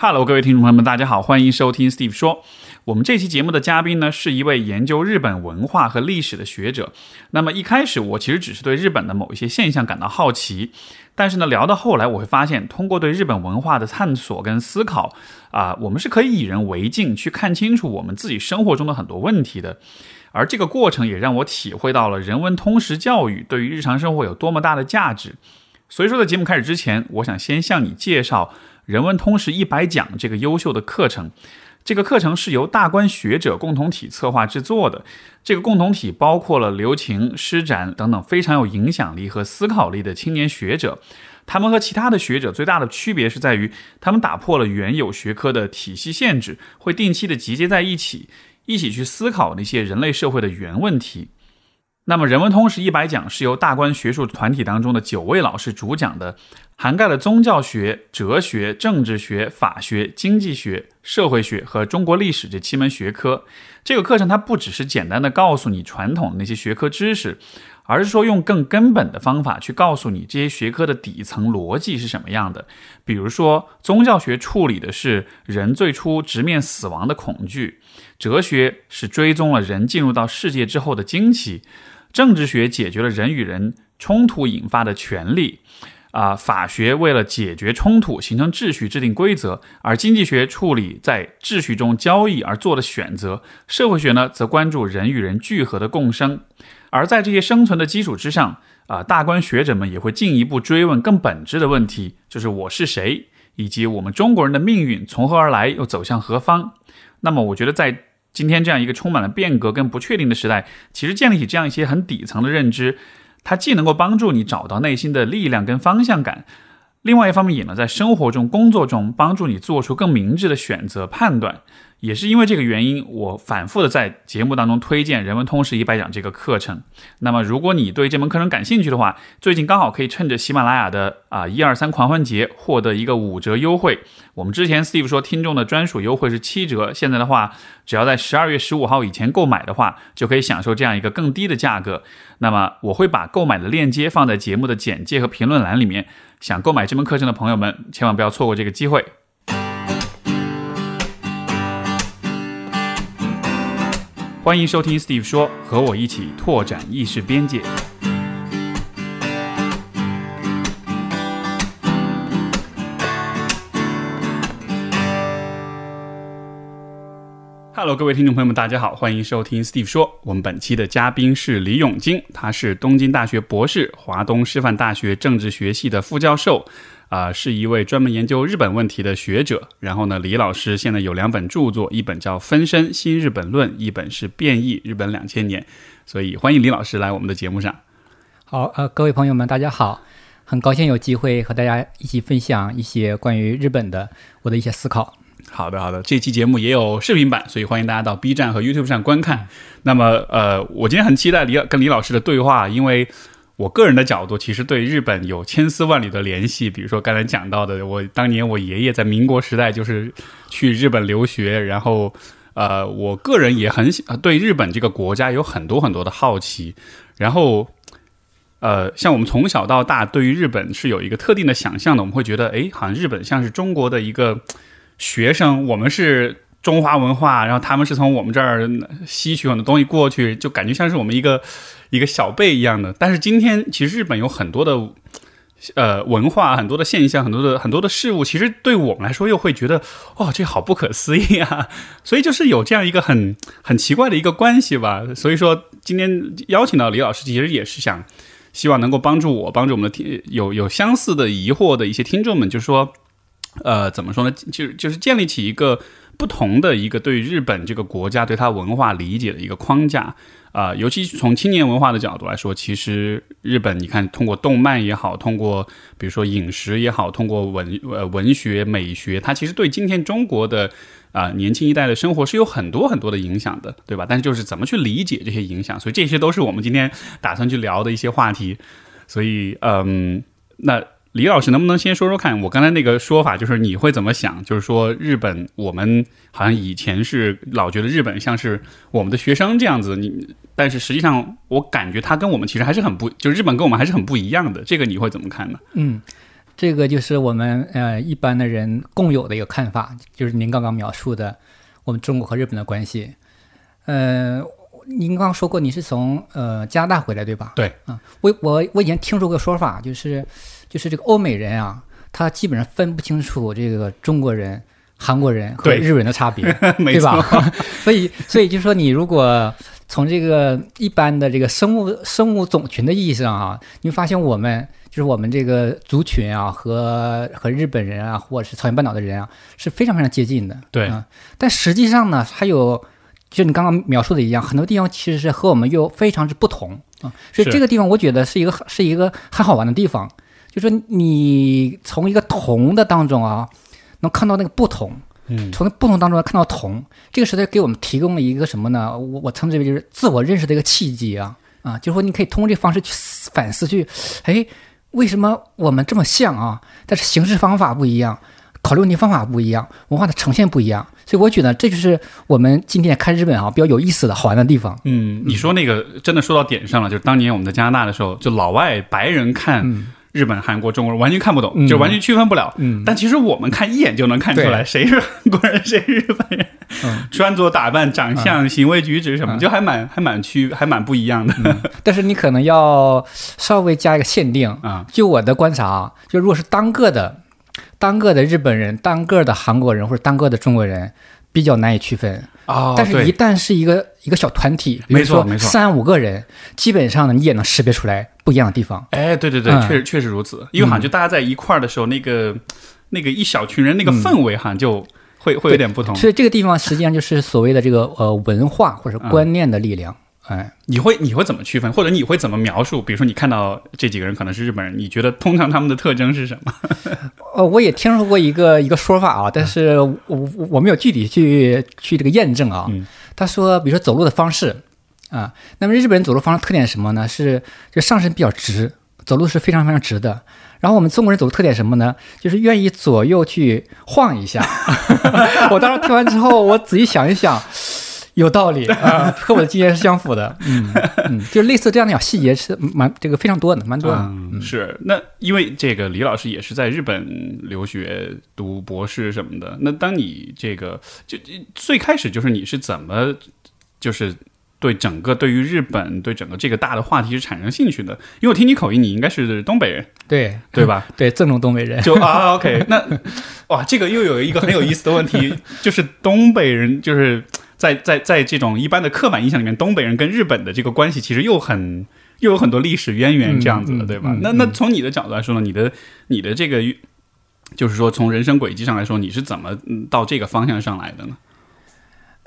Hello，各位听众朋友们，大家好，欢迎收听 Steve 说。我们这期节目的嘉宾呢，是一位研究日本文化和历史的学者。那么一开始，我其实只是对日本的某一些现象感到好奇，但是呢，聊到后来，我会发现，通过对日本文化的探索跟思考，啊，我们是可以以人为镜，去看清楚我们自己生活中的很多问题的。而这个过程也让我体会到了人文通识教育对于日常生活有多么大的价值。所以说，在节目开始之前，我想先向你介绍。人文通识一百讲这个优秀的课程，这个课程是由大观学者共同体策划制作的。这个共同体包括了刘擎、施展等等非常有影响力和思考力的青年学者。他们和其他的学者最大的区别是在于，他们打破了原有学科的体系限制，会定期的集结在一起，一起去思考那些人类社会的原问题。那么，人文通识一百讲是由大观学术团体当中的九位老师主讲的。涵盖了宗教学、哲学、政治学、法学、经济学、社会学和中国历史这七门学科。这个课程它不只是简单的告诉你传统的那些学科知识，而是说用更根本的方法去告诉你这些学科的底层逻辑是什么样的。比如说，宗教学处理的是人最初直面死亡的恐惧，哲学是追踪了人进入到世界之后的惊奇，政治学解决了人与人冲突引发的权利。啊，法学为了解决冲突、形成秩序、制定规则；而经济学处理在秩序中交易而做的选择；社会学呢，则关注人与人聚合的共生。而在这些生存的基础之上，啊，大观学者们也会进一步追问更本质的问题，就是我是谁，以及我们中国人的命运从何而来，又走向何方。那么，我觉得在今天这样一个充满了变革跟不确定的时代，其实建立起这样一些很底层的认知。它既能够帮助你找到内心的力量跟方向感，另外一方面也能在生活中、工作中帮助你做出更明智的选择判断。也是因为这个原因，我反复的在节目当中推荐《人文通识一百讲》这个课程。那么，如果你对这门课程感兴趣的话，最近刚好可以趁着喜马拉雅的啊一二三狂欢节获得一个五折优惠。我们之前 Steve 说听众的专属优惠是七折，现在的话，只要在十二月十五号以前购买的话，就可以享受这样一个更低的价格。那么，我会把购买的链接放在节目的简介和评论栏里面。想购买这门课程的朋友们，千万不要错过这个机会。欢迎收听 Steve 说，和我一起拓展意识边界。Hello，各位听众朋友们，大家好，欢迎收听 Steve 说。我们本期的嘉宾是李永金，他是东京大学博士，华东师范大学政治学系的副教授。啊，是一位专门研究日本问题的学者。然后呢，李老师现在有两本著作，一本叫《分身新日本论》，一本是《变异日本两千年》。所以欢迎李老师来我们的节目上。好，呃，各位朋友们，大家好，很高兴有机会和大家一起分享一些关于日本的我的一些思考。好的，好的，这期节目也有视频版，所以欢迎大家到 B 站和 YouTube 上观看。那么，呃，我今天很期待李跟李老师的对话，因为。我个人的角度，其实对日本有千丝万缕的联系。比如说刚才讲到的，我当年我爷爷在民国时代就是去日本留学，然后呃，我个人也很对日本这个国家有很多很多的好奇。然后呃，像我们从小到大对于日本是有一个特定的想象的，我们会觉得，哎，好像日本像是中国的一个学生，我们是中华文化，然后他们是从我们这儿吸取很多东西过去，就感觉像是我们一个。一个小辈一样的，但是今天其实日本有很多的呃文化，很多的现象，很多的很多的事物，其实对我们来说又会觉得哦，这好不可思议啊！所以就是有这样一个很很奇怪的一个关系吧。所以说今天邀请到李老师，其实也是想希望能够帮助我，帮助我们的听有有相似的疑惑的一些听众们，就是说呃怎么说呢？就就是建立起一个不同的一个对日本这个国家对它文化理解的一个框架。啊，尤其从青年文化的角度来说，其实日本，你看，通过动漫也好，通过比如说饮食也好，通过文呃文学美学，它其实对今天中国的啊年轻一代的生活是有很多很多的影响的，对吧？但是就是怎么去理解这些影响，所以这些都是我们今天打算去聊的一些话题。所以，嗯，那。李老师，能不能先说说看？我刚才那个说法，就是你会怎么想？就是说，日本，我们好像以前是老觉得日本像是我们的学生这样子，你，但是实际上，我感觉他跟我们其实还是很不，就日本跟我们还是很不一样的。这个你会怎么看呢？嗯，这个就是我们呃一般的人共有的一个看法，就是您刚刚描述的我们中国和日本的关系。呃，您刚刚说过你是从呃加拿大回来对吧？对，啊，我我我以前听说过说法，就是就是这个欧美人啊，他基本上分不清楚这个中国人、韩国人和日本人的差别，没对吧，？所以所以就是说，你如果从这个一般的这个生物生物种群的意义上啊，你会发现我们就是我们这个族群啊，和和日本人啊，或者是朝鲜半岛的人啊，是非常非常接近的。对啊，但实际上呢，还有就你刚刚描述的一样，很多地方其实是和我们又非常之不同啊。所以这个地方我觉得是一个是一个很好玩的地方，就说你从一个同的当中啊，能看到那个不同。嗯，从不同当中看到同，这个时代给我们提供了一个什么呢？我我称之为就是自我认识的一个契机啊啊，就是说你可以通过这方式去思反思去，哎，为什么我们这么像啊？但是形式方法不一样，考虑问题方法不一样，文化的呈现不一样，所以我觉得这就是我们今天看日本啊比较有意思的好玩的地方。嗯，你说那个真的说到点上了，就是当年我们在加拿大的时候，就老外白人看日本、韩国、中国人完全看不懂，嗯。就完全区分不了。嗯。但其实我们看一眼就能看出来，谁是韩国人，谁是日本人，嗯。穿着打扮、长相、行为举止什么，嗯。就还蛮还蛮区还蛮不一样的。但是你可能要稍微加一个限定，啊。就我的观察啊，就如果是单个的、单个的日本人、单个的韩国人或者单个的中国人，比较难以区分。哦但是，一，旦是一个一个小团体，比如说没错没错三五个人，基本上呢，你也能识别出来不一样的地方。哎，对对对，嗯确实确实如此。因为好像就大家在一块儿的时候，那个那个一小群人那个氛围，好像就会会有点不同。所以这个地方实际上就是所谓的这个呃文化或者观念的力量。哎，你会你会怎么区分，或者你会怎么描述？比如说你看到这几个人可能是日本人，你觉得通常他们的特征是什么？呃，我也听说过一个一个说法啊，但是我我我没有具体去去这个验证啊。嗯他说，比如说走路的方式啊，那么日本人走路方式特点是什么呢？是就上身比较直，走路是非常非常直的。然后我们中国人走路特点什么呢？就是愿意左右去晃一下。我当时听完之后，我仔细想一想，有道理 啊，和我的经验是相符的。嗯嗯，就类似这样的小细节是蛮这个非常多的，蛮多的。嗯，是。那因为这个李老师也是在日本留学读博士什么的。那当你这个就就最开始就是你是怎么就是对整个对于日本对整个这个大的话题是产生兴趣的？因为我听你口音，你应该是东北人对对吧？对，正宗东北人。就啊，OK，那哇，这个又有一个很有意思的问题，就是东北人就是在在在这种一般的刻板印象里面，东北人跟日本的这个关系其实又很又有很多历史渊源这样子的，嗯对吧？嗯那那从你的角度来说呢，你的你的这个就是说从人生轨迹上来说，你是怎么嗯到这个方向上来的呢？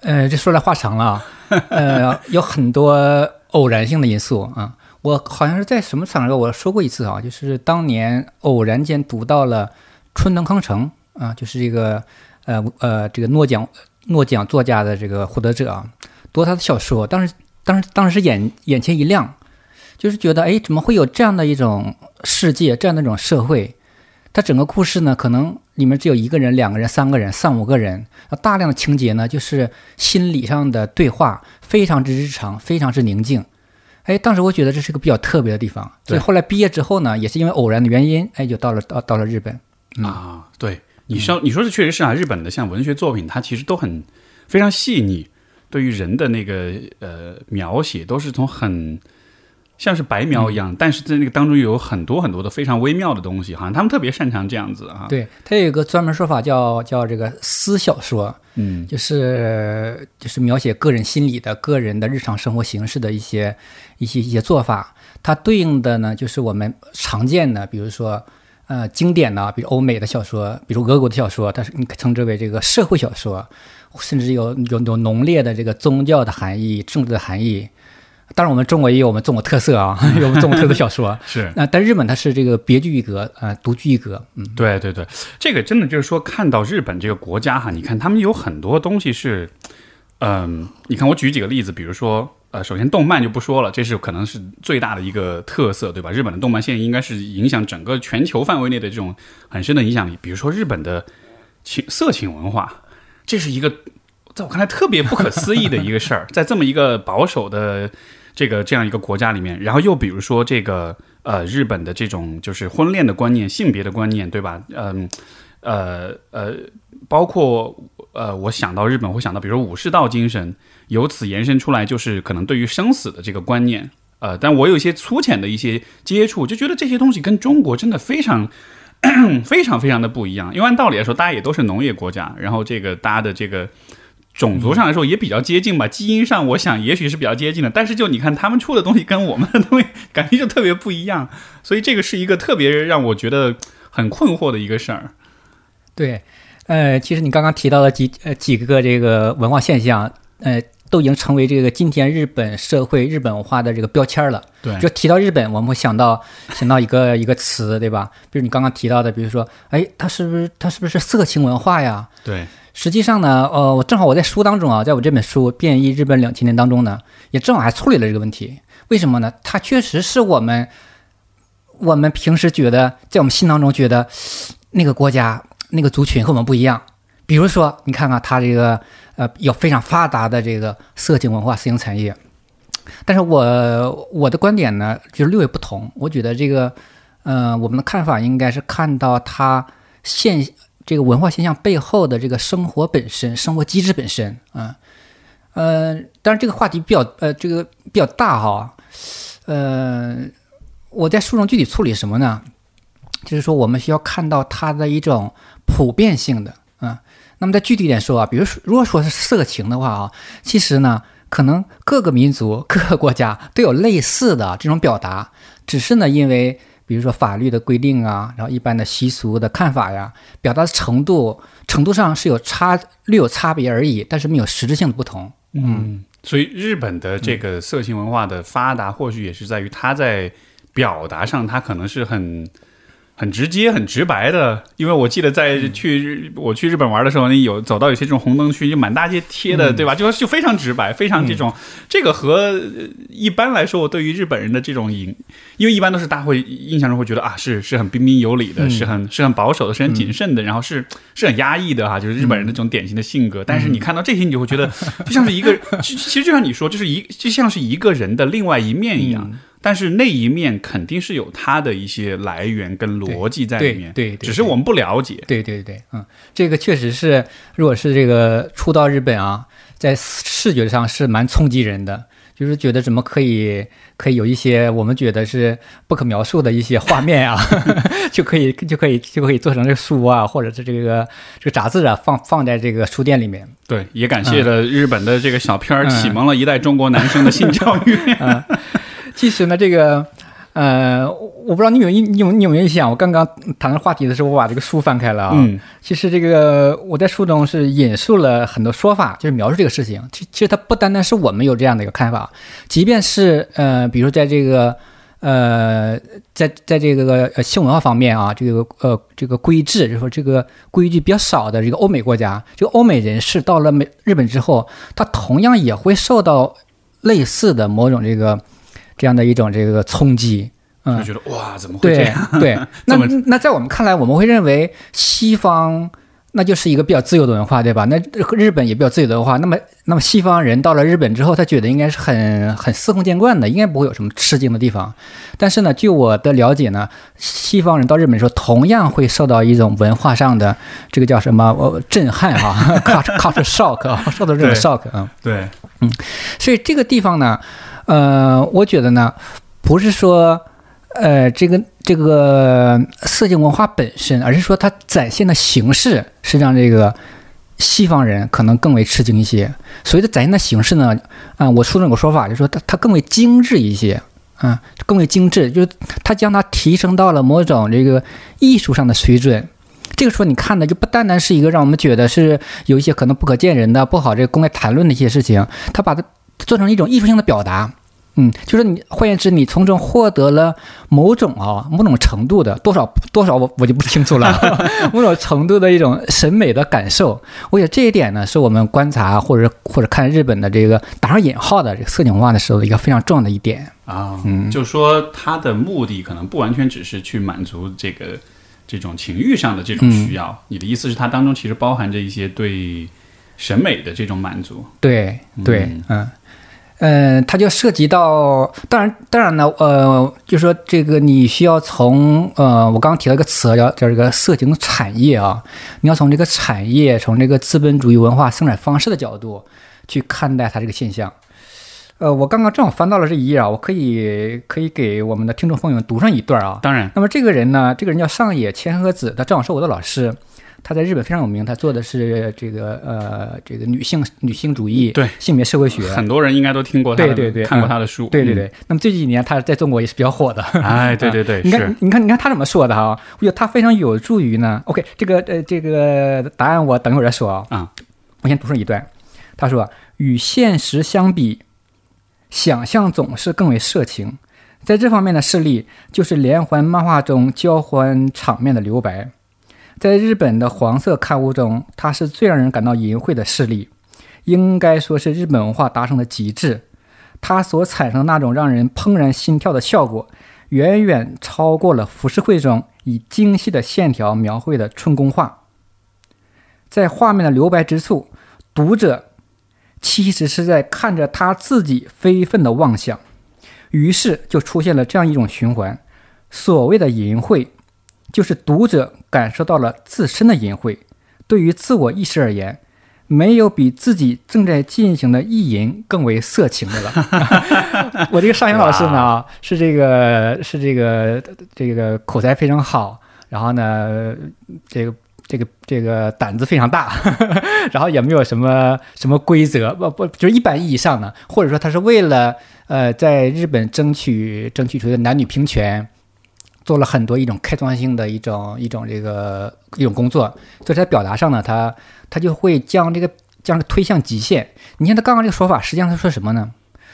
呃，这说来话长了啊，呃，有很多偶然性的因素啊。我好像是在什么场合我说过一次啊，就是当年偶然间读到了春藤康成啊，就是这个呃呃这个诺奖诺奖作家的这个获得者啊，读他的小说，当时当时当时眼眼前一亮，就是觉得哎，怎么会有这样的一种世界，这样的一种社会？他整个故事呢，可能里面只有一个人、两个人、三个人、三五个人，大量的情节呢，就是心理上的对话，非常之日常，非常之宁静。哎，当时我觉得这是个比较特别的地方，所以后来毕业之后呢，也是因为偶然的原因，哎，就到了到到了日本。嗯啊，对，你说你说的确实是啊，日本的像文学作品，它其实都很非常细腻，对于人的那个呃描写都是从很像是白描一样，但是在那个当中有很多很多的非常微妙的东西，好像他们特别擅长这样子啊。，对，它有一个专门说法叫叫这个私小说，嗯就是就是描写个人心理的、个人的日常生活形式的一些一些一些做法。它对应的呢，就是我们常见的，比如说呃经典的，比如欧美的小说，比如俄国的小说，它是你可称之为这个社会小说，甚至有有有浓烈的这个宗教的含义、政治的含义。当然，我们中国也有我们中国特色啊，有我们中国特色小说。是那、但日本它是这个别具一格啊、呃独具一格。嗯，对对对，这个真的就是说，看到日本这个国家哈，你看他们有很多东西是，嗯、你看我举几个例子，比如说，呃，首先动漫就不说了，这是可能是最大的一个特色，对吧？日本的动漫现在应该是影响整个全球范围内的这种很深的影响力。比如说日本的情色情文化，这是一个在我看来特别不可思议的一个事儿，在这么一个保守的这个这样一个国家里面，然后又比如说这个呃日本的这种就是婚恋的观念、性别的观念，对吧？嗯呃呃，包括呃，我想到日本，会想到比如武士道精神，由此延伸出来就是可能对于生死的这个观念。呃，但我有一些粗浅的一些接触，就觉得这些东西跟中国真的非常。非常非常的不一样，因为按道理来说，大家也都是农业国家，然后这个大家的这个种族上来说也比较接近吧，基因上我想也许是比较接近的，但是就你看他们出的东西跟我们的东西感觉就特别不一样，所以这个是一个特别让我觉得很困惑的一个事儿。对，呃，其实你刚刚提到的几呃几个这个文化现象，呃。都已经成为这个今天日本社会日本文化的这个标签了。对，就提到日本，我们会想到想到一个一个词，对吧？比如你刚刚提到的，比如说，哎，它是不是它是不是色情文化呀？对，实际上呢，呃，我正好我在书当中啊，在我这本书《变异日本两千年》当中呢，也正好还处理了这个问题。为什么呢？它确实是我们我们平时觉得在我们心当中觉得那个国家那个族群和我们不一样。比如说，你看看他这个。呃，有非常发达的这个色情文化、色情产业，但是我我的观点呢，就是略有不同。我觉得这个，呃，我们的看法应该是看到它现这个文化现象背后的这个生活本身、生活机制本身啊。呃，当然这个话题比较呃这个比较大哈。呃，我在书中具体处理什么呢？就是说，我们需要看到它的一种普遍性的啊。那么再具体点说啊，比如说，如果说是色情的话啊，其实呢，可能各个民族、各个国家都有类似的这种表达，只是呢，因为比如说法律的规定啊，然后一般的习俗的看法呀，表达程度程度上是有差略有差别而已，但是没有实质性的不同。嗯，所以日本的这个色情文化的发达，或许也是在于它在表达上，它可能是很。很直接、很直白的，因为我记得在去我去日本玩的时候，你有走到有些这种红灯区，就满大街贴的，对吧？就就非常直白，非常这种。这个和一般来说，我对于日本人的这种影，因为一般都是大家会印象中会觉得啊，是是很彬彬有礼的，是很是很保守的，是很谨慎的，然后是是很压抑的哈，就是日本人的这种典型的性格。但是你看到这些，你就会觉得就像是一个，其实就像你说，就是一就像是一个人的另外一面一样。但是那一面肯定是有它的一些来源跟逻辑在里面，对，只是我们不了解。对对对，嗯，这个确实是，如果是这个初到日本啊，在视觉上是蛮冲击人的，就是觉得怎么可以可以有一些我们觉得是不可描述的一些画面啊，就可以就可以就可以做成这个书啊，或者是这个这个杂志啊，放放在这个书店里面。对，也感谢了日本的这个小片儿，启蒙了一代中国男生的性教育。其实呢，这个，呃，我不知道你有你有你有没有印象？我刚刚谈的话题的时候，我把这个书翻开了啊。嗯。其实这个我在书中是引述了很多说法，就是描述这个事情。其其实它不单单是我们有这样的一个看法，即便是呃，比如在这个呃，在在这个呃性文化方面啊，这个呃这个规制，就是说这个规矩比较少的这个欧美国家，这个欧美人士到了美日本之后，他同样也会受到类似的某种这个。这样的一种这个冲击，嗯，就觉得哇，怎么会这样？对，那那在我们看来，我们会认为西方那就是一个比较自由的文化，对吧？那日本也比较自由的文化，那么那么西方人到了日本之后，他觉得应该是很很司空见惯的，应该不会有什么吃惊的地方。但是呢，据我的了解呢，西方人到日本的时候，同样会受到一种文化上的这个叫什么呃震撼啊，culture shock 啊，受到这种 shock 啊，对，嗯，所以这个地方呢。呃，我觉得呢，不是说，呃，这个这个色情文化本身，而是说它展现的形式是让这个西方人可能更为吃惊一些。所谓的展现的形式呢，啊，我书中有个说法，就是说它它更为精致一些，啊，更为精致，就是它将它提升到了某种这个艺术上的水准。这个时候你看的就不单单是一个让我们觉得是有一些可能不可见人的、不好这个公开谈论的一些事情，他把它。做成一种艺术性的表达，嗯，就是你换言之，你从中获得了某种啊某种程度的多少多少，我我就不清楚了，某种程度的一种审美的感受。我觉得这一点呢，是我们观察或者或者看日本的这个打上引号的这个色情文化的时候一个非常重要的一点啊，嗯，就说它的目的可能不完全只是去满足这个这种情欲上的这种需要。你的意思是它当中其实包含着一些对审美的这种满足？对对，嗯。嗯，它就涉及到，当然，当然呢，呃，就说这个你需要从，呃，我刚刚提到一个词叫叫这个色情产业啊，你要从这个产业，从这个资本主义文化生产方式的角度去看待它这个现象。呃，我刚刚正好翻到了这一页啊，我可以可以给我们的听众朋友们读上一段啊。当然，那么这个人呢，这个人叫上野千鹤子，他正好是我的老师。他在日本非常有名，他做的是这个呃这个女性女性主义对性别社会学，很多人应该都听过他的，对对对看过他的书，对对对。那么这几年他在中国也是比较火的，哎，对对对，你看你看你看他怎么说的哈？我觉得他非常有助于呢。OK，这个呃这个答案我等会儿再说啊。啊，我先读上一段。他说：“与现实相比，想象总是更为色情。在这方面的事例，就是连环漫画中交欢场面的留白。”在日本的黄色刊物中，它是最让人感到淫秽的事例，应该说是日本文化达成的极致。它所产生的那种让人怦然心跳的效果，远远超过了浮世绘中以精细的线条描绘的春宫画。在画面的留白之处，读者其实是在看着他自己非分的妄想，于是就出现了这样一种循环：所谓的淫秽。就是读者感受到了自身的淫秽，对于自我意识而言，没有比自己正在进行的意淫更为色情的了。我这个上阳老师呢，是这个是这个这个口才非常好，然后呢，这个这个这个胆子非常大，然后也没有什么什么规则，不不就是一般意义上的，或者说他是为了呃在日本争取争取出的男女平权。做了很多一种开创性的一种一种这个一种工作，所以在表达上呢，他他就会将这个将这推向极限。你看他刚刚这个说法，实际上他说什么呢？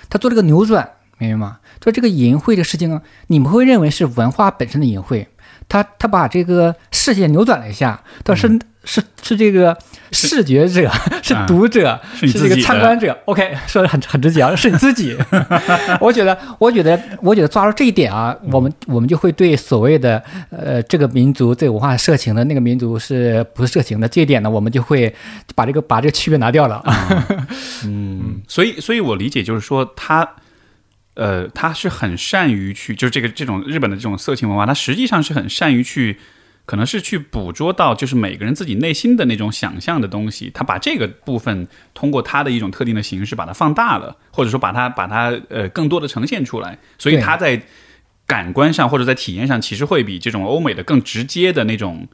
他做这个扭转，明白吗？说这个淫秽的事情啊，你们会认为是文化本身的淫秽，他他把这个视线扭转了一下，他是。是是这个视觉者，是读者，是这个参观者。OK，说的很很直接啊，是你自己。我觉得，我觉得，我觉得抓住这一点啊，我们我们就会对所谓的呃这个民族这个文化色情的那个民族是不是色情的这一点呢，我们就会把这个把这个区别拿掉了。嗯，所以所以我理解就是说他呃他是很善于去就是这个这种日本的这种色情文化，他实际上是很善于去。可能是去捕捉到，就是每个人自己内心的那种想象的东西，他把这个部分通过他的一种特定的形式把它放大了，或者说把它把它呃更多的呈现出来，所以他在感官上或者在体验上，其实会比这种欧美的更直接的那种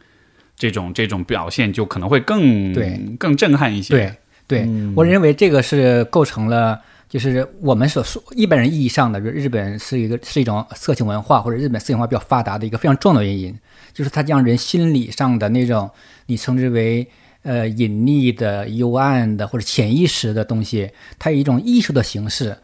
这种这种表现就可能会更对更震撼一些。对对，我认为这个是构成了。就是我们所说一般人意义上的，日本是一个是一种色情文化，或者日本色情文化比较发达的一个非常重要的原因，就是它将人心理上的那种你称之为呃隐匿的、幽暗的或者潜意识的东西，它以一种艺术的形式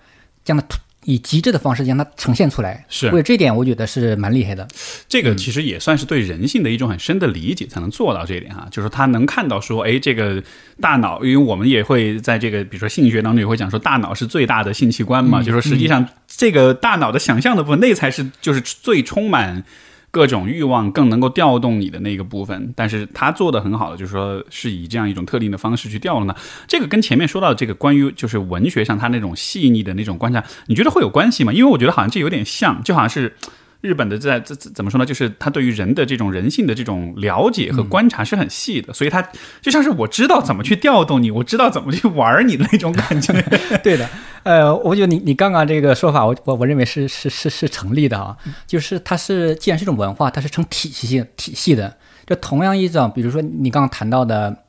将它。以极致的方式将它呈现出来，是为了这点，我觉得是蛮厉害的。这个其实也算是对人性的一种很深的理解，才能做到这一点哈。就是他能看到说，哎，这个大脑，因为我们也会在这个，比如说性学当中也会讲说，大脑是最大的性器官嘛。就说实际上，这个大脑的想象的部分，那才是就是最充满。各种欲望更能够调动你的那个部分，但是他做的很好的，就是说是以这样一种特定的方式去调动呢。这个跟前面说到的这个关于就是文学上他那种细腻的那种观察，你觉得会有关系吗？因为我觉得好像这有点像，就好像是。日本的在这这怎么说呢？就是他对于人的这种人性的这种了解和观察是很细的，所以他就像是我知道怎么去调动你，我知道怎么去玩你的那种感觉。对的，呃，我觉得你你刚刚这个说法，我我我认为是是是是成立的啊。就是它是既然是一种文化，它是成体系性体系的。就同样一种，比如说你刚刚谈到的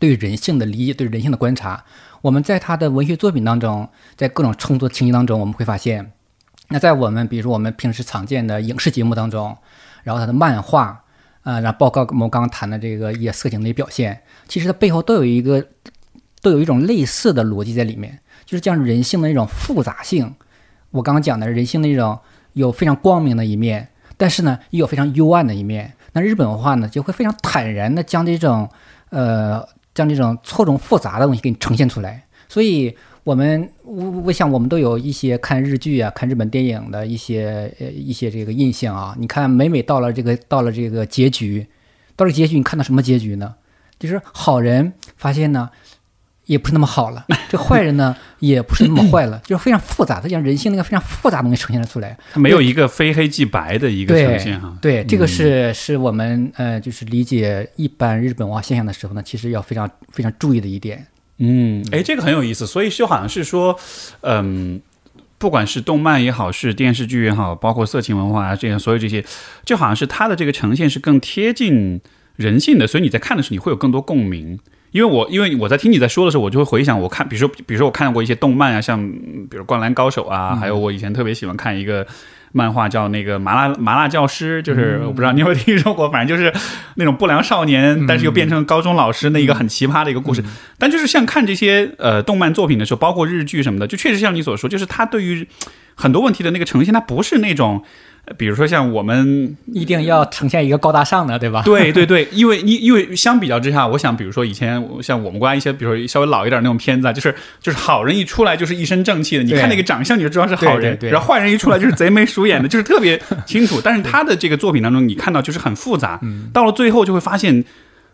对人性的理解，对人性的观察，我们在他的文学作品当中，在各种创作情境当中，我们会发现。那在我们比如说我们平时常见的影视节目当中，然后它的漫画，呃，然后包括我们刚刚谈的这个一些色情的表现，其实它背后都有一个，都有一种类似的逻辑在里面，就是将人性的那种复杂性，我刚刚讲的人性的那种有非常光明的一面，但是呢，也有非常幽暗的一面。那日本文化呢，就会非常坦然的将这种，呃，将这种错综复杂的东西给你呈现出来，所以。我们我我想我们都有一些看日剧啊、看日本电影的一些呃一些这个印象啊。你看，每每到了这个到了这个结局，到了结局，你看到什么结局呢？就是好人发现呢，也不是那么好了，这坏人呢 也不是那么坏了，就是非常复杂，他将人性那个非常复杂的东西呈现了出来。他没有一个非黑即白的一个呈现哈。对，这个是是我们呃，就是理解一般日本文化现象的时候呢，其实要非常非常注意的一点。嗯，哎，这个很有意思，所以就好像是说，嗯。不管是动漫也好，是电视剧也好，包括色情文化啊，这样所有这些，就好像是它的这个呈现是更贴近人性的，所以你在看的时候你会有更多共鸣。因为我因为我在听你在说的时候，我就会回想我看，比如说比如说我看过一些动漫啊，像比如《灌篮高手》啊，还有我以前特别喜欢看一个。漫画叫那个麻辣麻辣教师，就是我不知道你有没有听说过，反正就是那种不良少年，但是又变成高中老师那一个很奇葩的一个故事。但就是像看这些呃动漫作品的时候，包括日剧什么的，就确实像你所说，就是他对于很多问题的那个呈现，它不是那种。比如说像我们一定要呈现一个高大上的，对吧？对对对，因为因因为相比较之下，我想比如说以前像我们国家一些，比如说稍微老一点那种片子，啊就是就是好人一出来就是一身正气的，你看那个长相你就知道是好人，然后坏人一出来就是贼眉鼠眼的，就是特别清楚。但是他的这个作品当中，你看到就是很复杂，到了最后就会发现。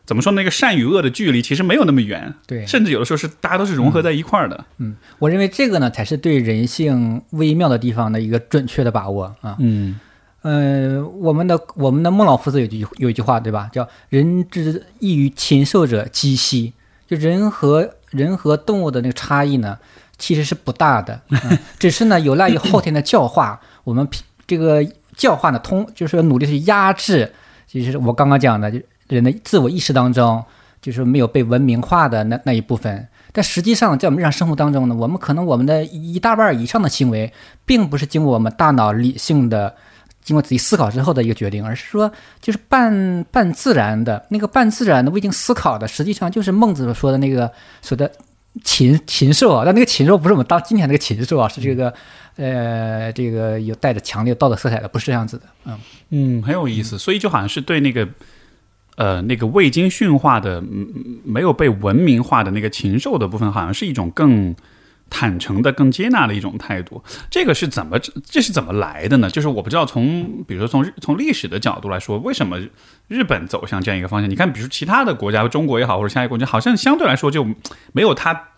怎么说？那个善与恶的距离其实没有那么远，对，甚至有的时候是大家都是融合在一块儿的。嗯，我认为这个呢，才是对人性微妙的地方的一个准确的把握啊。嗯，呃，我们的我们的孟老夫子有句有一句话，对吧？叫“人之异于禽兽者，几希”。就人和人和动物的那个差异呢，其实是不大的，只是呢有赖于后天的教化。我们这个教化呢，通就是要努力去压制，就是我刚刚讲的就。人的自我意识当中，就是没有被文明化的那那一部分。但实际上，在我们日常生活当中呢，我们可能我们的一大半以上的行为，并不是经过我们大脑理性的、经过自己思考之后的一个决定，而是说，就是半半自然的。那个半自然的、未经思考的，实际上就是孟子所说的那个说的禽禽兽啊。但那个禽兽不是我们当今天那个禽兽啊，是这个呃，这个有带着强烈道德色彩的，不是这样子的。嗯嗯，很有意思。所以就好像是对那个。呃，那个未经驯化的、没有被文明化的那个禽兽的部分，好像是一种更坦诚的、更接纳的一种态度。这个是怎么这是怎么来的呢？就是我不知道从，比如说从从历史的角度来说，为什么日本走向这样一个方向？你看，比如其他的国家，中国也好，或者其他国家，好像相对来说就没有它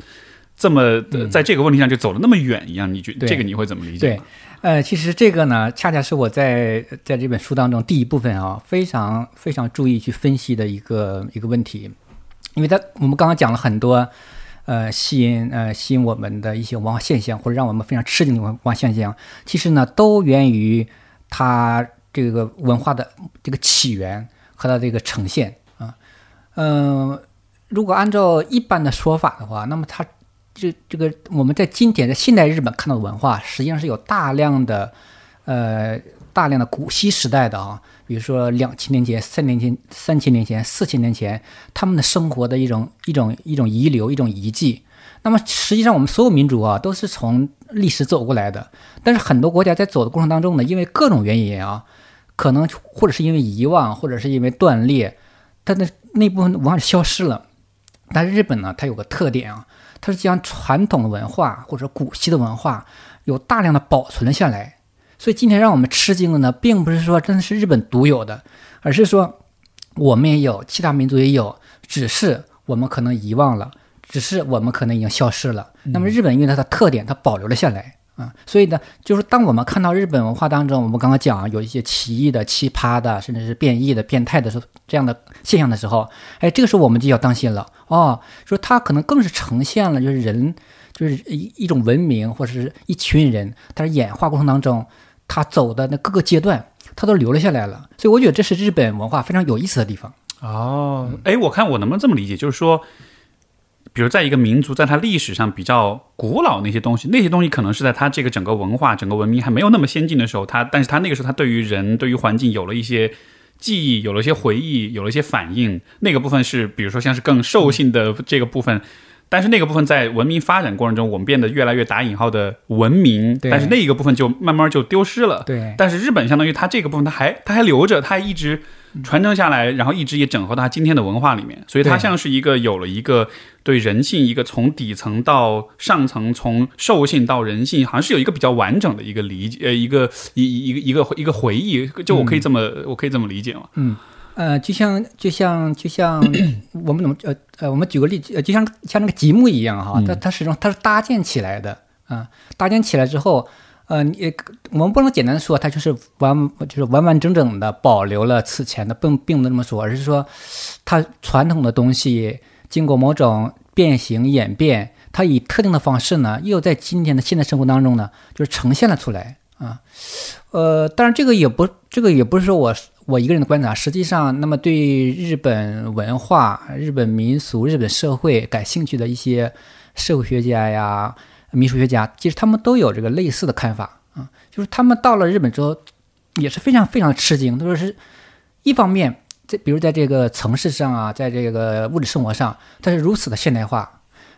这么在这个问题上就走了那么远一样。你觉这个你会怎么理解？呃，其实这个呢，恰恰是我在在这本书当中第一部分啊，非常非常注意去分析的一个一个问题，因为它我们刚刚讲了很多，呃，吸引呃吸引我们的一些文化现象，或者让我们非常吃惊的文化现象，其实呢，都源于它这个文化的这个起源和它这个呈现啊，嗯，如果按照一般的说法的话，那么它。这这个我们在今天在现代日本看到的文化，实际上是有大量的，呃，大量的古稀时代的啊，比如说两千年前、三年前、三千年前、四千年前，他们的生活的一种一种一种遗留、一种遗迹。那么实际上，我们所有民族啊，都是从历史走过来的。但是很多国家在走的过程当中呢，因为各种原因啊，可能或者是因为遗忘，或者是因为断裂，它的那部分文化消失了。但是日本呢，它有个特点啊。它是将传统的文化或者古稀的文化有大量的保存了下来，所以今天让我们吃惊的呢，并不是说真的是日本独有的，而是说我们也有，其他民族也有，只是我们可能遗忘了，只是我们可能已经消失了。那么日本因为它的特点，它保留了下来。啊，所以呢，就是当我们看到日本文化当中，我们刚刚讲有一些奇异的、奇葩的，甚至是变异的、变态的时候，这样的现象的时候，哎，这个时候我们就要当心了哦。说它可能更是呈现了，就是人，就是一一种文明或者是一群人，它是演化过程当中，它走的那各个阶段，它都留了下来了。所以我觉得这是日本文化非常有意思的地方。哦，哎，我看我能不能这么理解，就是说。比如，在一个民族，在它历史上比较古老那些东西，那些东西可能是在它这个整个文化、整个文明还没有那么先进的时候，它，但是它那个时候，它对于人、对于环境有了一些记忆，有了一些回忆，有了一些反应。那个部分是，比如说像是更兽性的这个部分，但是那个部分在文明发展过程中，我们变得越来越打引号的文明，但是那一个部分就慢慢就丢失了。对，但是日本相当于它这个部分，它还它还留着，它还一直。传承下来，然后一直也整合到今天的文化里面，所以它像是一个有了一个对人性一个从底层到上层，从兽性到人性，好像是有一个比较完整的一个理解，呃，一个一一个一个一个回忆，就我可以这么我可以这么理解吗？嗯，呃，就像就像就像我们怎么呃呃，我们举个例子，呃，就像像那个积木一样哈，它它始终它是搭建起来的啊，搭建起来之后，呃，你我们不能简单说它就是完就是完完整整的保留了此前的，并并不能这么说，而是说它传统的东西经过某种变形演变，它以特定的方式呢，又在今天的现代生活当中呢，就是呈现了出来啊。呃，当然这个也不，这个也不是说我我一个人的观察。实际上，那么对日本文化、日本民俗、日本社会感兴趣的一些社会学家呀、民俗学家，其实他们都有这个类似的看法啊。就是他们到了日本之后，也是非常非常吃惊。他说是一方面，在比如在这个城市上啊，在这个物质生活上，它是如此的现代化；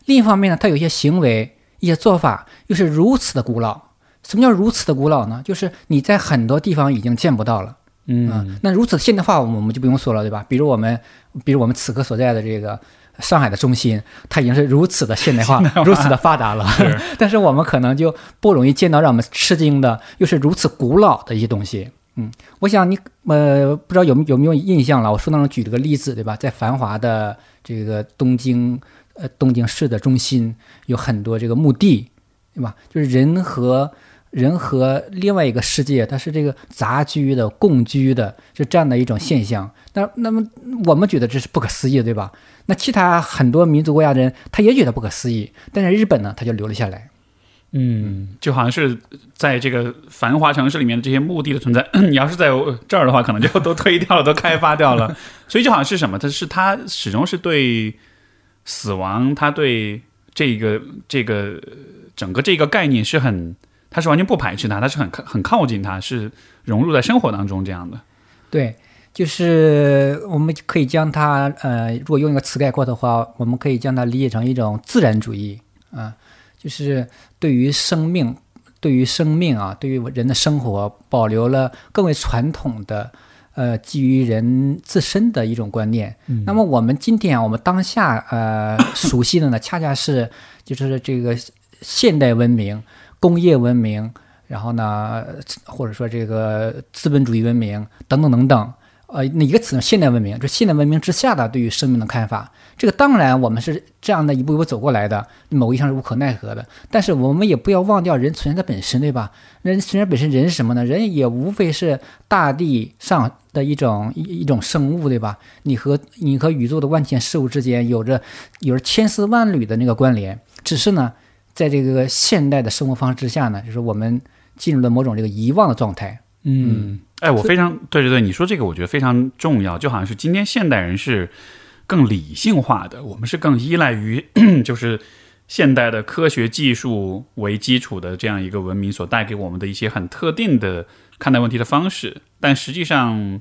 另一方面呢，它有一些行为、一些做法又是如此的古老。什么叫如此的古老呢？就是你在很多地方已经见不到了，嗯，那如此现代化，我们就不用说了，对吧？比如我们，比如我们此刻所在的这个上海的中心，它已经是如此的现代化，如此的发达了。但是我们可能就不容易见到让我们吃惊的，又是如此古老的一些东西。嗯，我想你呃，不知道有有没有印象了？我书当中举了个例子，对吧？在繁华的这个东京，呃，东京市的中心有很多这个墓地，对吧？就是人和人和另外一个世界，它是这个杂居的、共居的，就这样的一种现象。那那么我们觉得这是不可思议，对吧？那其他很多民族国家的人，他也觉得不可思议。但是日本呢，他就留了下来。嗯，就好像是在这个繁华城市里面的这些墓地的存在，你要是在这儿的话，可能就都推掉了，都开发掉了。所以就好像是什么？它是它始终是对死亡，它对这个这个整个这个概念是很。他是完全不排斥它，他是很很靠近它，是融入在生活当中这样的。对，就是我们可以将它，呃，如果用一个词概括的话，我们可以将它理解成一种自然主义啊，就是对于生命，对于生命啊，对于人的生活，保留了更为传统的，呃，基于人自身的一种观念。那么我们今天啊，我们当下呃 熟悉的呢，恰恰是就是这个现代文明。工业文明，然后呢，或者说这个资本主义文明等等等等，呃，那一个词呢，现代文明，就现代文明之下的对于生命的看法，这个当然我们是这样的一步一步走过来的，某一项是无可奈何的，但是我们也不要忘掉人存在的本身，对吧？人存在本身，人是什么呢？人也无非是大地上的一种一一种生物，对吧？你和你和宇宙的万千事物之间有着有着千丝万缕的那个关联，只是呢。在这个现代的生活方式之下呢，就是我们进入了某种这个遗忘的状态。嗯，哎，我非常对对对，你说这个我觉得非常重要，就好像是今天现代人是更理性化的，我们是更依赖于 就是现代的科学技术为基础的这样一个文明所带给我们的一些很特定的看待问题的方式，但实际上。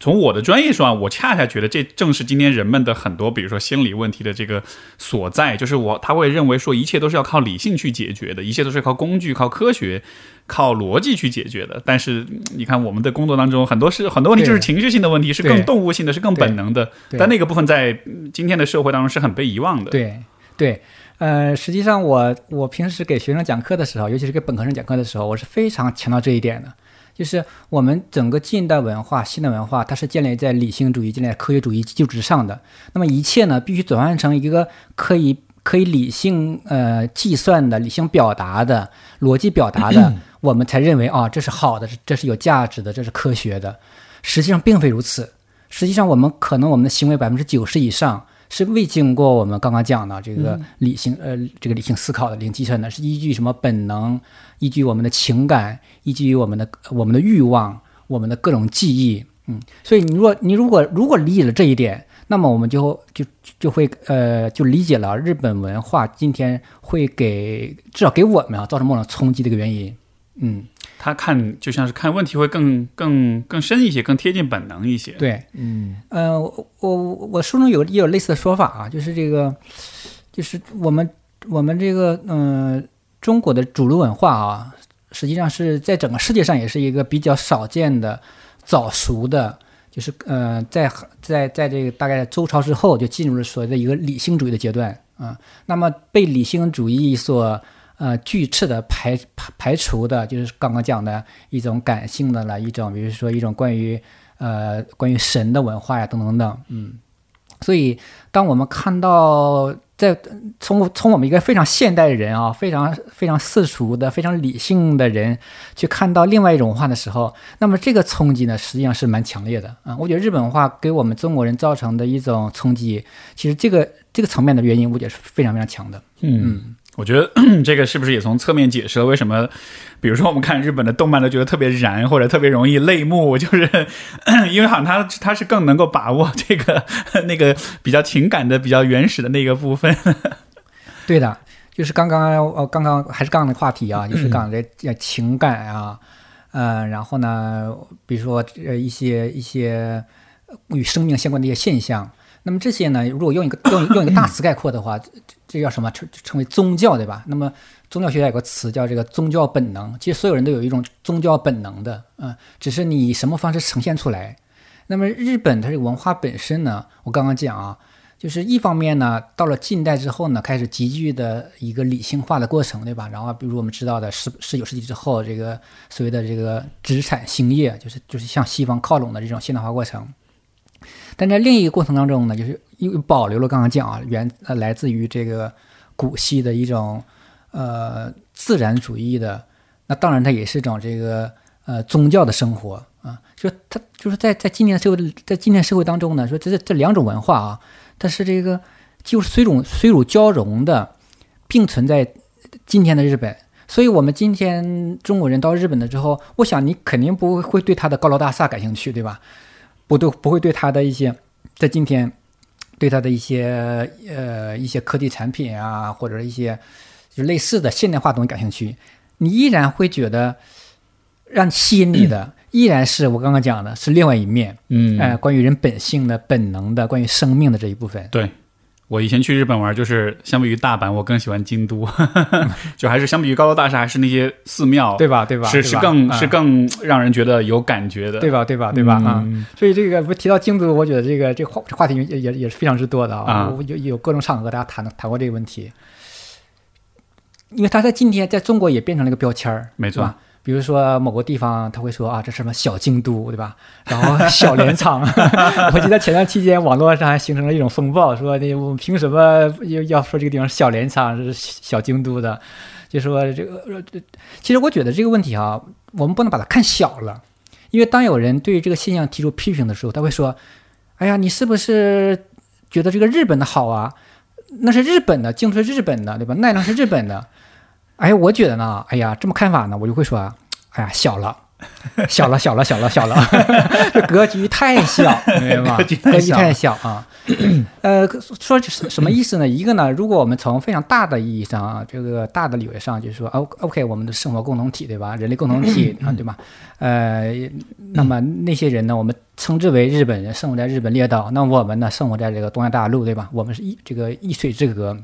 从我的专业说啊，我恰恰觉得这正是今天人们的很多，比如说心理问题的这个所在，就是我他会认为说一切都是要靠理性去解决的，一切都是靠工具、靠科学、靠逻辑去解决的。但是你看我们的工作当中，很多是很多问题就是情绪性的问题，是更动物性的，是更本能的。但那个部分在今天的社会当中是很被遗忘的。对对，呃，实际上我我平时给学生讲课的时候，尤其是给本科生讲课的时候，我是非常强调这一点的。就是我们整个近代文化、现代文化，它是建立在理性主义、建立在科学主义基础之上的。那么一切呢，必须转换成一个可以可以理性呃计算的、理性表达的、逻辑表达的，我们才认为啊，这是好的，这是有价值的，这是科学的。实际上并非如此。实际上，我们可能我们的行为百分之九十以上是未经过我们刚刚讲的这个理性呃这个理性思考的、理性计算的，是依据什么本能？依据我们的情感，依据我们的我们的欲望，我们的各种记忆，嗯，所以你若你如果如果理解了这一点，那么我们就就就会呃就理解了日本文化今天会给至少给我们啊造成某种冲击的一个原因，嗯，他看就像是看问题会更更更深一些，更贴近本能一些，对，嗯，呃，我我我书中有也有类似的说法啊，就是这个就是我们我们这个嗯。中国的主流文化啊，实际上是在整个世界上也是一个比较少见的早熟的，就是呃，在在在这个大概周朝之后就进入了所谓的一个理性主义的阶段啊。那么被理性主义所呃拒斥的排排排除的，就是刚刚讲的一种感性的了，一种比如说一种关于呃关于神的文化呀，等等等等，嗯，所以当我们看到在从从我们一个非常现代的人啊，非常非常世俗的、非常理性的人去看到另外一种文化的时候，那么这个冲击呢，实际上是蛮强烈的啊。我觉得日本文化给我们中国人造成的一种冲击，其实这个这个层面的原因，我觉得是非常非常强的。嗯，我觉得 这个是不是也从侧面解释了为什么，比如说我们看日本的动漫都觉得特别燃或者特别容易泪目，就是 因为好像他他是更能够把握这个 那个比较情感的、比较原始的那个部分。对的，就是刚刚呃刚刚还是刚刚的话题啊，就是讲的呃情感啊，呃，然后呢，比如说呃一些一些与生命相关的一些现象。那么这些呢，如果用一个用用一个大词概括的话，这叫什么？称称为宗教，对吧？那么宗教学家有个词叫这个宗教本能。其实所有人都有一种宗教本能的，嗯，只是你以什么方式呈现出来。那么日本它这个文化本身呢，我刚刚讲啊，就是一方面呢，到了近代之后呢，开始急剧的一个理性化的过程，对吧？然后比如我们知道的十十九世纪之后，这个所谓的这个殖产兴业，就是就是向西方靠拢的这种现代化过程。但在另一个过程当中呢，就是又保留了刚刚讲啊，原呃来自于这个古希的一种呃自然主义的，那当然它也是一种这个呃宗教的生活啊，就它就是在在今天社会，在今天社会当中呢，说这这两种文化啊，它是这个就是水乳水乳交融的，并存在今天的日本。所以，我们今天中国人到日本了之后，我想你肯定不会对他的高楼大厦感兴趣，对吧？不都不会对它的一些，在今天，对它的一些呃一些科技产品啊，或者一些就类似的现代化东西感兴趣，你依然会觉得让吸引你的依然是我刚刚讲的是另外一面，嗯，哎，关于人本性的本能的，关于生命的这一部分。对。我以前去日本玩，就是相比于大阪，我更喜欢京都，就还是相比于高楼大厦，还是那些寺庙，对吧？对吧？是是更是更让人觉得有感觉的，对吧？对吧？对吧？啊，所以这个不提到京都，我觉得这个这个话话题也也也是非常之多的啊，有有各种场合大家谈谈过这个问题，因为他在今天在中国也变成了一个标签儿，没错。比如说某个地方，他会说啊，这什么小京都，对吧？然后小镰仓，我记得前段期间网络上还形成了一种风暴，说那我们凭什么要要说这个地方小镰仓是小京都的？就说这个，其实我觉得这个问题啊，我们不能把它看小了，因为当有人对这个现象提出批评的时候，他会说，哎呀，你是不是觉得这个日本的好啊？那是日本的，京都是日本的，对吧？奈良是日本的。哎，我觉得呢，哎呀，这么看法呢，我就会说，哎呀，小了，小了，小了，小了，小了，这格局太小，明白吗？格局太小啊。呃，说什什么意思呢？一个呢，如果我们从非常大的意义上啊，这个大的理论上，就是说，O OK，我们的生活共同体，对吧？人类共同体 啊，对吧？呃，那么那些人呢，我们称之为日本人，生活在日本列岛，那我们呢，生活在这个东亚大陆，对吧？我们是一这个一水之隔。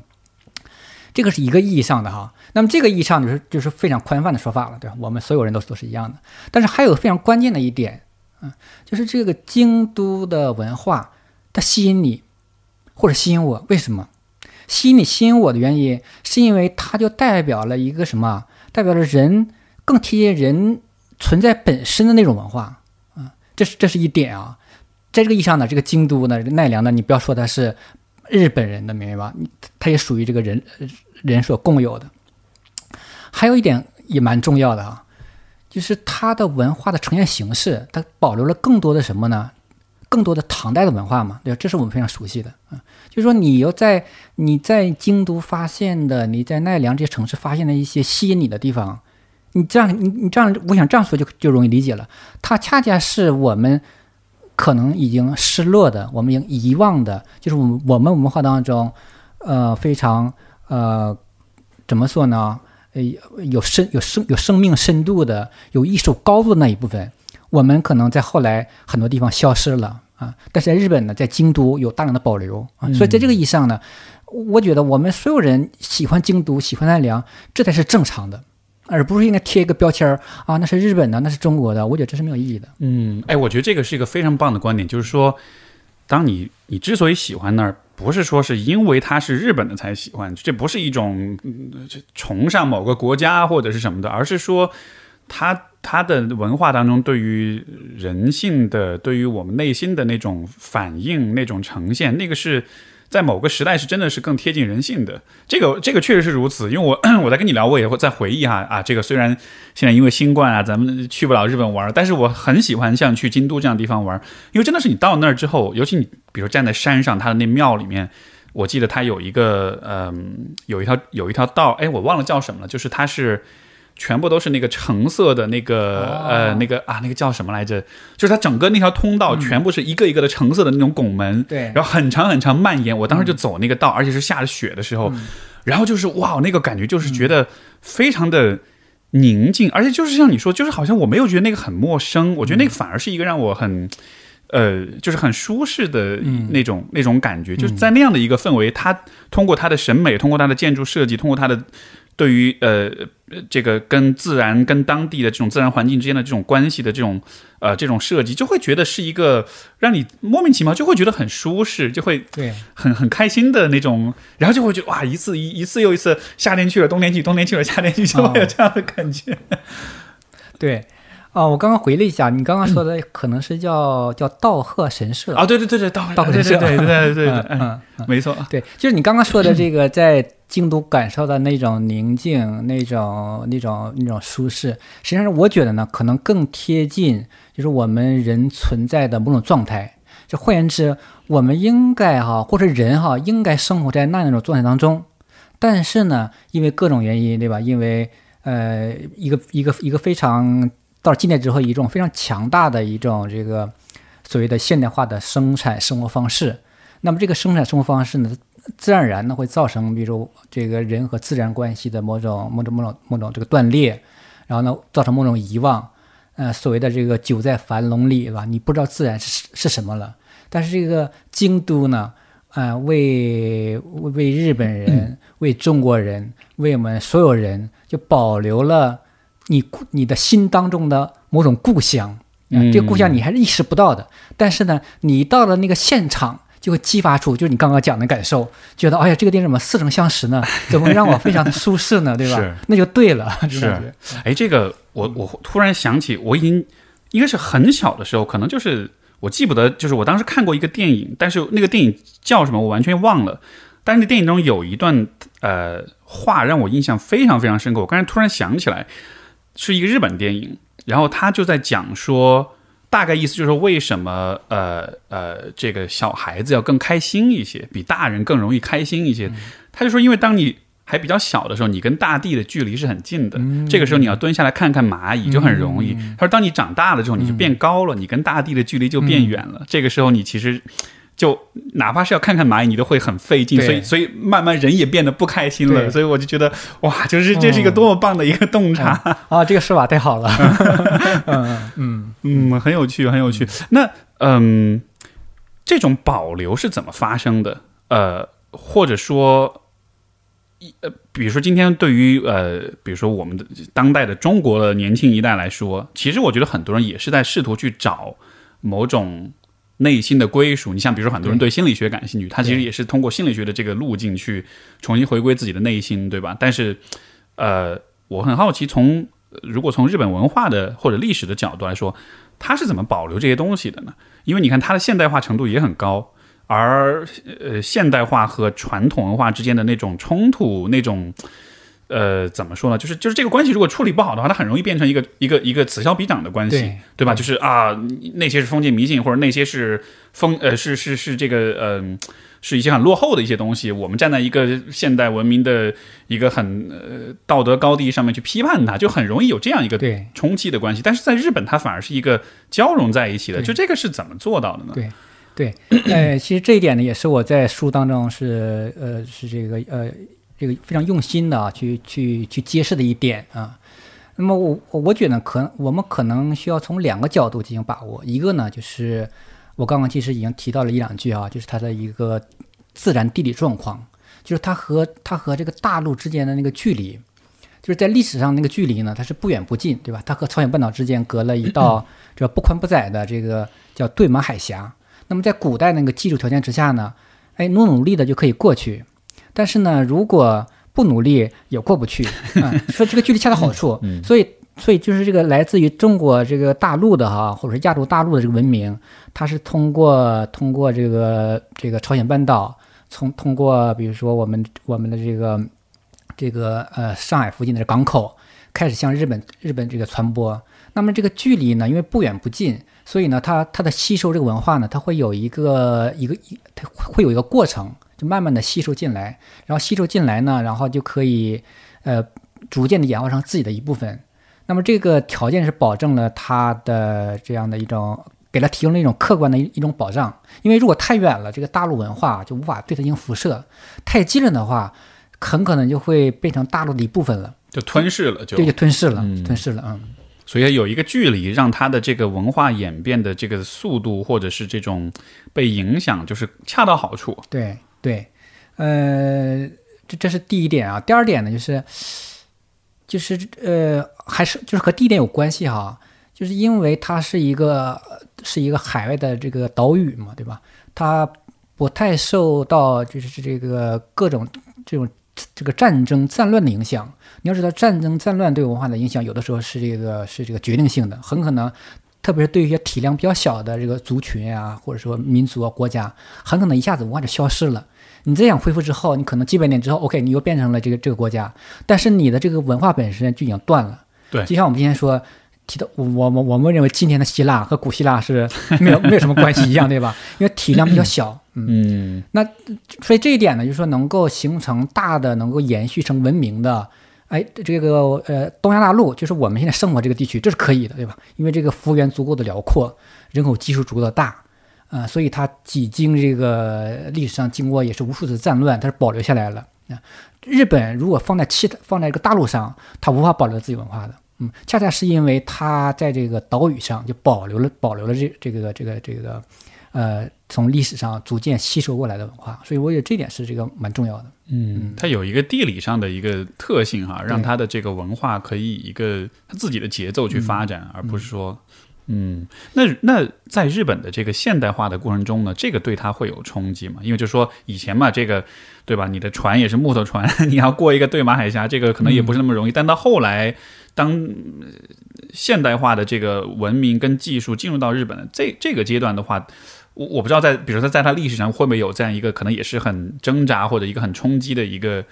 这个是一个意义上的哈，那么这个意义上就是就是非常宽泛的说法了，对吧？我们所有人都都是一样的。但是还有非常关键的一点，嗯，就是这个京都的文化，它吸引你，或者吸引我，为什么？吸引你、吸引我的原因，是因为它就代表了一个什么？代表了人更贴近人存在本身的那种文化，啊，这是这是一点啊。在这个意义上呢，这个京都呢，奈良呢，你不要说它是日本人的，明白吧？它也属于这个人。人所共有的，还有一点也蛮重要的啊，就是它的文化的呈现形式，它保留了更多的什么呢？更多的唐代的文化嘛，对吧？这是我们非常熟悉的啊。就是说，你要在你在京都发现的，你在奈良这些城市发现的一些吸引你的地方，你这样你你这样，我想这样说就就容易理解了。它恰恰是我们可能已经失落的，我们已经遗忘的，就是我们我们文化当中，呃，非常。呃，怎么说呢？呃，有深、有生、有生命深度的、有艺术高度的那一部分，我们可能在后来很多地方消失了啊。但是在日本呢，在京都有大量的保留啊。所以在这个意义上呢，我觉得我们所有人喜欢京都、喜欢奈良，这才是正常的，而不是应该贴一个标签儿啊，那是日本的，那是中国的。我觉得这是没有意义的。嗯，哎，我觉得这个是一个非常棒的观点，就是说，当你你之所以喜欢那儿。不是说是因为它是日本的才喜欢，这不是一种崇尚某个国家或者是什么的，而是说它它的文化当中对于人性的、对于我们内心的那种反应、那种呈现，那个是在某个时代是真的是更贴近人性的。这个这个确实是如此，因为我 我在跟你聊，我也会在回忆哈啊，这个虽然现在因为新冠啊，咱们去不了日本玩，但是我很喜欢像去京都这样的地方玩，因为真的是你到那儿之后，尤其你比如站在山上，它的那庙里面。我记得它有一个，嗯，有一条有一条道，哎，我忘了叫什么了，就是它是全部都是那个橙色的那个，呃，那个啊，那个叫什么来着？就是它整个那条通道全部是一个一个的橙色的那种拱门，对，然后很长很长蔓延。我当时就走那个道，而且是下着雪的时候，然后就是哇，那个感觉就是觉得非常的宁静，而且就是像你说，就是好像我没有觉得那个很陌生，我觉得那个反而是一个让我很。呃，就是很舒适的那种那种感觉，就是在那样的一个氛围，他通过他的审美，通过他的建筑设计，通过他的对于呃这个跟自然、跟当地的这种自然环境之间的这种关系的这种呃这种设计，就会觉得是一个让你莫名其妙就会觉得很舒适，就会对。很很开心的那种，然后就会觉得哇，一次一一次又一次，夏天去了，冬天去，冬天去了，夏天去，就会有这样的感觉，对。哦，我刚刚回了一下，你刚刚说的可能是叫叫道贺神社啊，对对对对，道道贺神社，对对对对，嗯，没错，对，就是你刚刚说的 这个，在京都感受到那种宁静、那种那种那种舒适，实际上我觉得呢，可能更贴近就是我们人存在的某种状态。就换言之，我们应该哈，或者人哈，应该生活在那样一种状态当中，但是呢，因为各种原因，对吧？因为呃，一个一个一个非常。到了近代之后，一种非常强大的一种这个所谓的现代化的生产生活方式。那么这个生产生活方式呢，自然而然呢会造成，比如这个人和自然关系的某种某种某种某种这个断裂，然后呢造成某种遗忘。呃，所谓的这个久在樊笼里，是吧？你不知道自然是是什么了。但是这个京都呢，啊，为为日本人、为中国人、为我们所有人，就保留了。你你的心当中的某种故乡，嗯这个故乡你还是意识不到的。但是呢，你到了那个现场，就会激发出就是你刚刚讲的感受，觉得哎呀，这个电影怎么似曾相识呢？怎么让我非常的舒适呢？对吧？那就对了。是，哎，这个我我突然想起，我已经应该是很小的时候，可能就是我记不得，就是我当时看过一个电影，但是那个电影叫什么我完全忘了。但是那电影中有一段呃话让我印象非常非常深刻，我刚才突然想起来。是一个日本电影，然后他就在讲说，大概意思就是说，为什么呃呃，这个小孩子要更开心一些，比大人更容易开心一些。他就说，因为当你还比较小的时候，你跟大地的距离是很近的，这个时候你要蹲下来看看蚂蚁就很容易。他说，当你长大了之后，你就变高了，你跟大地的距离就变远了。这个时候，你其实。就哪怕是要看看蚂蚁，你都会很费劲，所以所以慢慢人也变得不开心了。所以我就觉得哇，就是这是一个多么棒的一个洞察啊！这个说法太好了，嗯嗯嗯，很有趣，很有趣。那嗯，这种保留是怎么发生的？呃，或者说一呃，比如说今天对于呃，比如说我们的当代的中国的年轻一代来说，其实我觉得很多人也是在试图去找某种。内心的归属，你像比如说很多人对心理学感兴趣，他其实也是通过心理学的这个路径去重新回归自己的内心，对吧？但是，呃，我很好奇，从如果从日本文化的或者历史的角度来说，他是怎么保留这些东西的呢？因为你看它的现代化程度也很高，而呃，现代化和传统文化之间的那种冲突，那种。呃，怎么说呢？就是就是这个关系，如果处理不好的话，它很容易变成一个一个一个此消彼长的关系，对吧？就是啊，那些是封建迷信，或者那些是封呃是是是这个呃是一些很落后的一些东西。我们站在一个现代文明的一个很呃道德高地上面去批判它，就很容易有这样一个冲击的关系。但是在日本，它反而是一个交融在一起的。就这个是怎么做到的呢？对对，呃，其实这一点呢，也是我在书当中是呃是这个呃。这个非常用心的啊，去去去揭示的一点啊。那么我我觉得可我们可能需要从两个角度进行把握。一个呢，就是我刚刚其实已经提到了一两句啊，就是它的一个自然地理状况，就是它和它和这个大陆之间的那个距离，就是在历史上那个距离呢，它是不远不近，对吧？它和朝鲜半岛之间隔了一道 这不宽不窄的这个叫对马海峡。那么在古代那个技术条件之下呢，哎，努努力的就可以过去。但是呢，如果不努力也过不去 啊。说这个距离恰到好处，所以所以就是这个来自于中国这个大陆的哈，或者是亚洲大陆的这个文明，它是通过通过这个这个朝鲜半岛，从通过比如说我们我们的这个这个呃上海附近的港口开始向日本日本这个传播。那么这个距离呢，因为不远不近，所以呢，它它的吸收这个文化呢，它会有一个一个一它会有一个过程，就慢慢的吸收进来，然后吸收进来呢，然后就可以呃逐渐的演化成自己的一部分。那么这个条件是保证了它的这样的一种，给它提供了一种客观的一一种保障。因为如果太远了，这个大陆文化就无法对它进行辐射；太近了的话，很可能就会变成大陆的一部分了，就吞噬了，就对，就吞噬了，嗯吞噬了，嗯。所以有一个距离，让它的这个文化演变的这个速度，或者是这种被影响，就是恰到好处。对对，呃，这这是第一点啊。第二点呢，就是就是呃，还是就是和第一点有关系哈，就是因为它是一个是一个海外的这个岛屿嘛，对吧？它不太受到就是这个各种这种这个战争战乱的影响。你要知道，战争战乱对文化的影响，有的时候是这个是这个决定性的，很可能。特别是对于一些体量比较小的这个族群啊，或者说民族啊、国家，很可能一下子文化就消失了。你这样恢复之后，你可能几百年之后，OK，你又变成了这个这个国家，但是你的这个文化本身就已经断了。对就像我们今天说提到我我们我们认为今天的希腊和古希腊是没有 没有什么关系一样，对吧？因为体量比较小，嗯，嗯所以这一点呢，就是说能够形成大的、能够延续成文明的，哎，这个呃东亚大陆，就是我们现在生活这个地区，这是可以的，对吧？因为这个幅员足够的辽阔，人口基数足够的大，啊、所以它几经这个历史上经过也是无数次战乱，它是保留下来了。啊，日本如果放在其他放在这个大陆上，它无法保留自己文化的。嗯，恰恰是因为它在这个岛屿上就保留了保留了这这个这个这个，呃，从历史上逐渐吸收过来的文化，所以我觉得这点是这个蛮重要的。嗯，它有一个地理上的一个特性哈，让对它的这个文化可以以一个它自己的节奏去发展，而不是说，嗯，那那在日本的这个现代化的过程中呢，这个对它会有冲击吗？因为就说以前嘛，这个对吧，你的船也是木头船，你要过一个对马海峡，这个可能也不是那么容易。但到后来，当现代化的这个文明跟技术进入到日本这这个阶段的话，我我不知道在，比如说在它历史上会不会有这样一个可能也是很挣扎或者一个很冲击的一个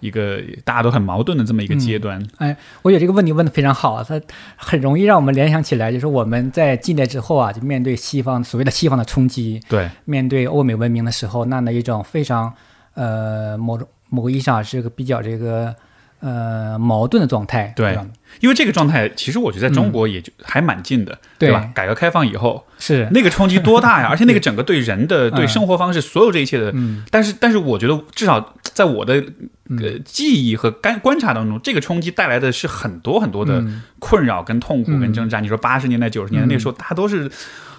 一个大家都很矛盾的这么一个阶段。哎我觉得这个问题问的非常好啊，它很容易让我们联想起来，就是我们在近代之后啊，就面对西方所谓的西方的冲击，对，面对欧美文明的时候，那样的一种非常呃某种某个意义上是个比较这个呃矛盾的状态，对？因为这个状态其实我觉得在中国也就还蛮近的，对对吧？改革开放以后，是那个冲击多大呀！而且那个整个对人的、对生活方式、所有这一切的，嗯但是但是我觉得至少在我的呃记忆和观观察当中，这个冲击带来的是很多很多的嗯困扰、跟痛苦、跟挣扎。你说八十年代、九十年代那个时候，大家都是。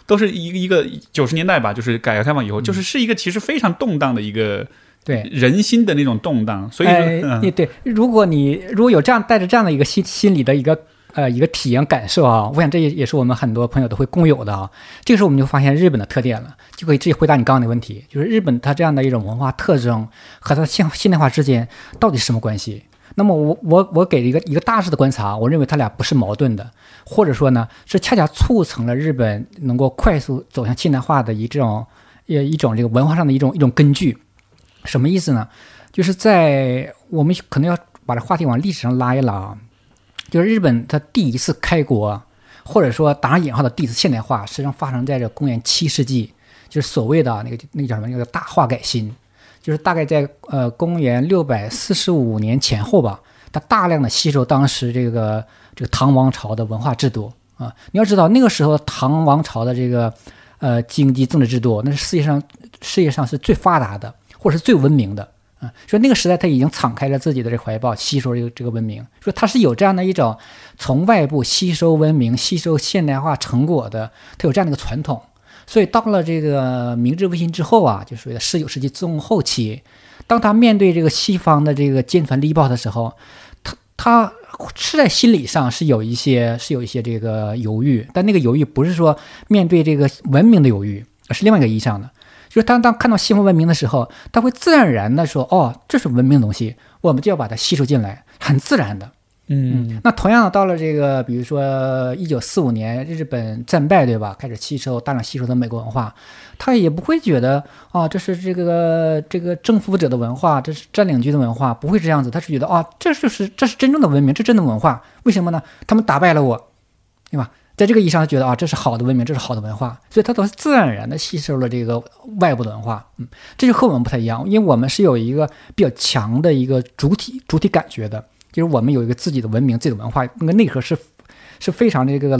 都是一个一个九十年代吧，就是改革开放以后，就是是一个其实非常动荡的一个对。人心的那种动荡，所以说，哎，嗯对，如果你如果有这样带着这样的一个心心理的一个呃一个体验感受啊，我想这也也是我们很多朋友都会共有的啊。这个时候我们就发现日本的特点了，就可以直接回答你刚刚的问题，就是日本它这样的一种文化特征和它现现代化之间到底是什么关系？那么我我我给了一个一个大致的观察，我认为它俩不是矛盾的，或者说呢是恰恰促成了日本能够快速走向现代化的一种呃一种这个文化上的一种一种根据。什么意思呢？就是在我们可能要把这话题往历史上拉一拉啊，就是日本它第一次开国，或者说打上引号的第一次现代化，实际上发生在这公元七世纪，就是所谓的那个那个叫什么那个大化改新，就是大概在呃公元六百四十五年前后吧，它大量的吸收当时这个这个唐王朝的文化制度啊。你要知道那个时候唐王朝的这个呃经济政治制度，那是世界上世界上是最发达的，或者是最文明的。啊，说那个时代他已经敞开了自己的这怀抱，吸收这个这个文明。说他是有这样的一种从外部吸收文明、吸收现代化成果的，他有这样的一个传统。所以到了这个明治维新之后啊，就属于十九世纪中后期，当他面对这个西方的这个坚船利炮的时候，他他是在心理上是有一些是有一些这个犹豫，但那个犹豫不是说面对这个文明的犹豫，是另外一个意义上的。就是当当看到西方文明的时候，他会自然而然的说：“哦，这是文明的东西，我们就要把它吸收进来，很自然的。”嗯那同样的，到了这个，比如说一九四五年日本战败，对吧？开始吸收大量吸收的美国文化，他也不会觉得啊，这是这个这个征服者的文化，这是占领军的文化，不会这样子。他是觉得啊，这就是这是真正的文明，这真的文化。为什么呢？他们打败了我，对吧？在这个意义上，他觉得啊，这是好的文明，这是好的文化，所以他都是自然而然的吸收了这个外部的文化。嗯，这就和我们不太一样，因为我们是有一个比较强的一个主体主体感觉的。就是我们有一个自己的文明、自己的文化，那个内核是是非常这个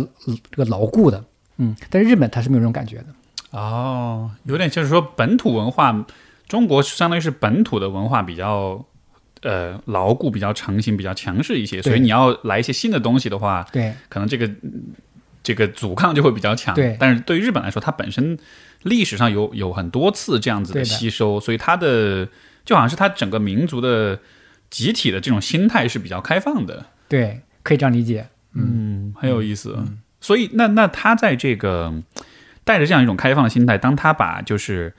这个牢固的，嗯。但是日本它是没有这种感觉的。哦，有点就是说本土文化，中国相当于是本土的文化比较呃牢固、比较成型、比较强势一些，所以你要来一些新的东西的话，对，可能这个这个阻抗就会比较强。对，但是对于日本来说，它本身历史上有有很多次这样子的吸收，所以它的就好像是它整个民族的。集体的这种心态是比较开放的，对，可以这样理解，嗯，很有意思。所以，那那他在这个带着这样一种开放的心态，当他把就是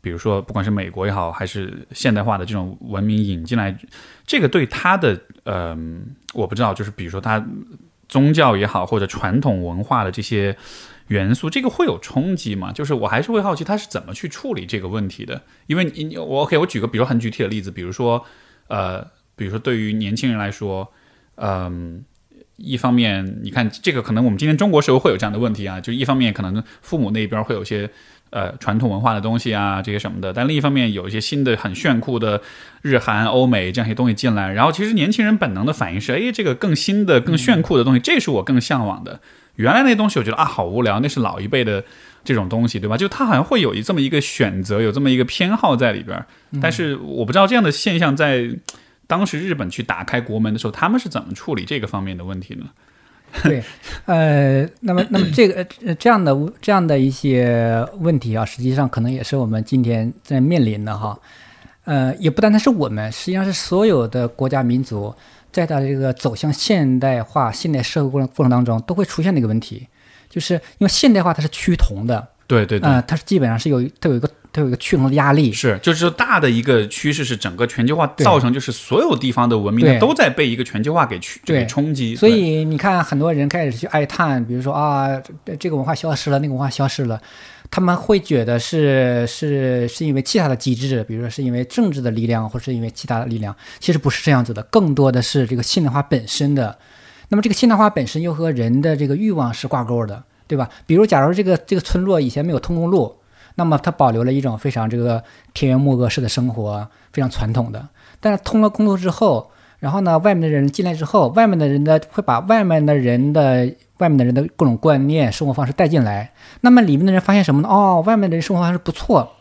比如说，不管是美国也好，还是现代化的这种文明引进来，这个对他的呃，我不知道，就是比如说他宗教也好，或者传统文化的这些元素，这个会有冲击吗？就是我还是会好奇他是怎么去处理这个问题的。因为你我 OK，我举个比如很具体的例子，比如说。呃，比如说对于年轻人来说，嗯，一方面你看这个可能我们今天中国社会会有这样的问题啊，就一方面可能父母那边会有些呃传统文化的东西啊这些什么的，但另一方面有一些新的很炫酷的日韩欧美这样一些东西进来，然后其实年轻人本能的反应是，哎，这个更新的更炫酷的东西，这是我更向往的。原来那东西我觉得啊好无聊，那是老一辈的这种东西，对吧？就他好像会有一这么一个选择，有这么一个偏好在里边。但是我不知道这样的现象在当时日本去打开国门的时候，他们是怎么处理这个方面的问题呢？对，呃，那么那么这个这样的这样的一些问题啊，实际上可能也是我们今天在面临的哈。呃，也不单单是我们，实际上是所有的国家民族。在它这个走向现代化、现代社会过程过程当中，都会出现的一个问题，就是因为现代化它是趋同的，对对对，啊，它是基本上是有它有一个它有一个趋同的压力，是就是说大的一个趋势是整个全球化造成，就是所有地方的文明都在被一个全球化给去给冲击，所以你看很多人开始去哀叹，比如说啊，这个文化消失了，那个文化消失了。他们会觉得是是是因为其他的机制，比如说是因为政治的力量，或是因为其他的力量，其实不是这样子的，更多的是这个现代化本身的。那么这个现代化本身又和人的这个欲望是挂钩的，对吧？比如，假如这个这个村落以前没有通公路，那么它保留了一种非常这个田园牧歌式的生活，非常传统的。但是通了公路之后，然后呢，外面的人进来之后，外面的人呢会把外面的人的。外面的人的各种观念、生活方式带进来，那么里面的人发现什么呢？哦，外面的人生活方式不错，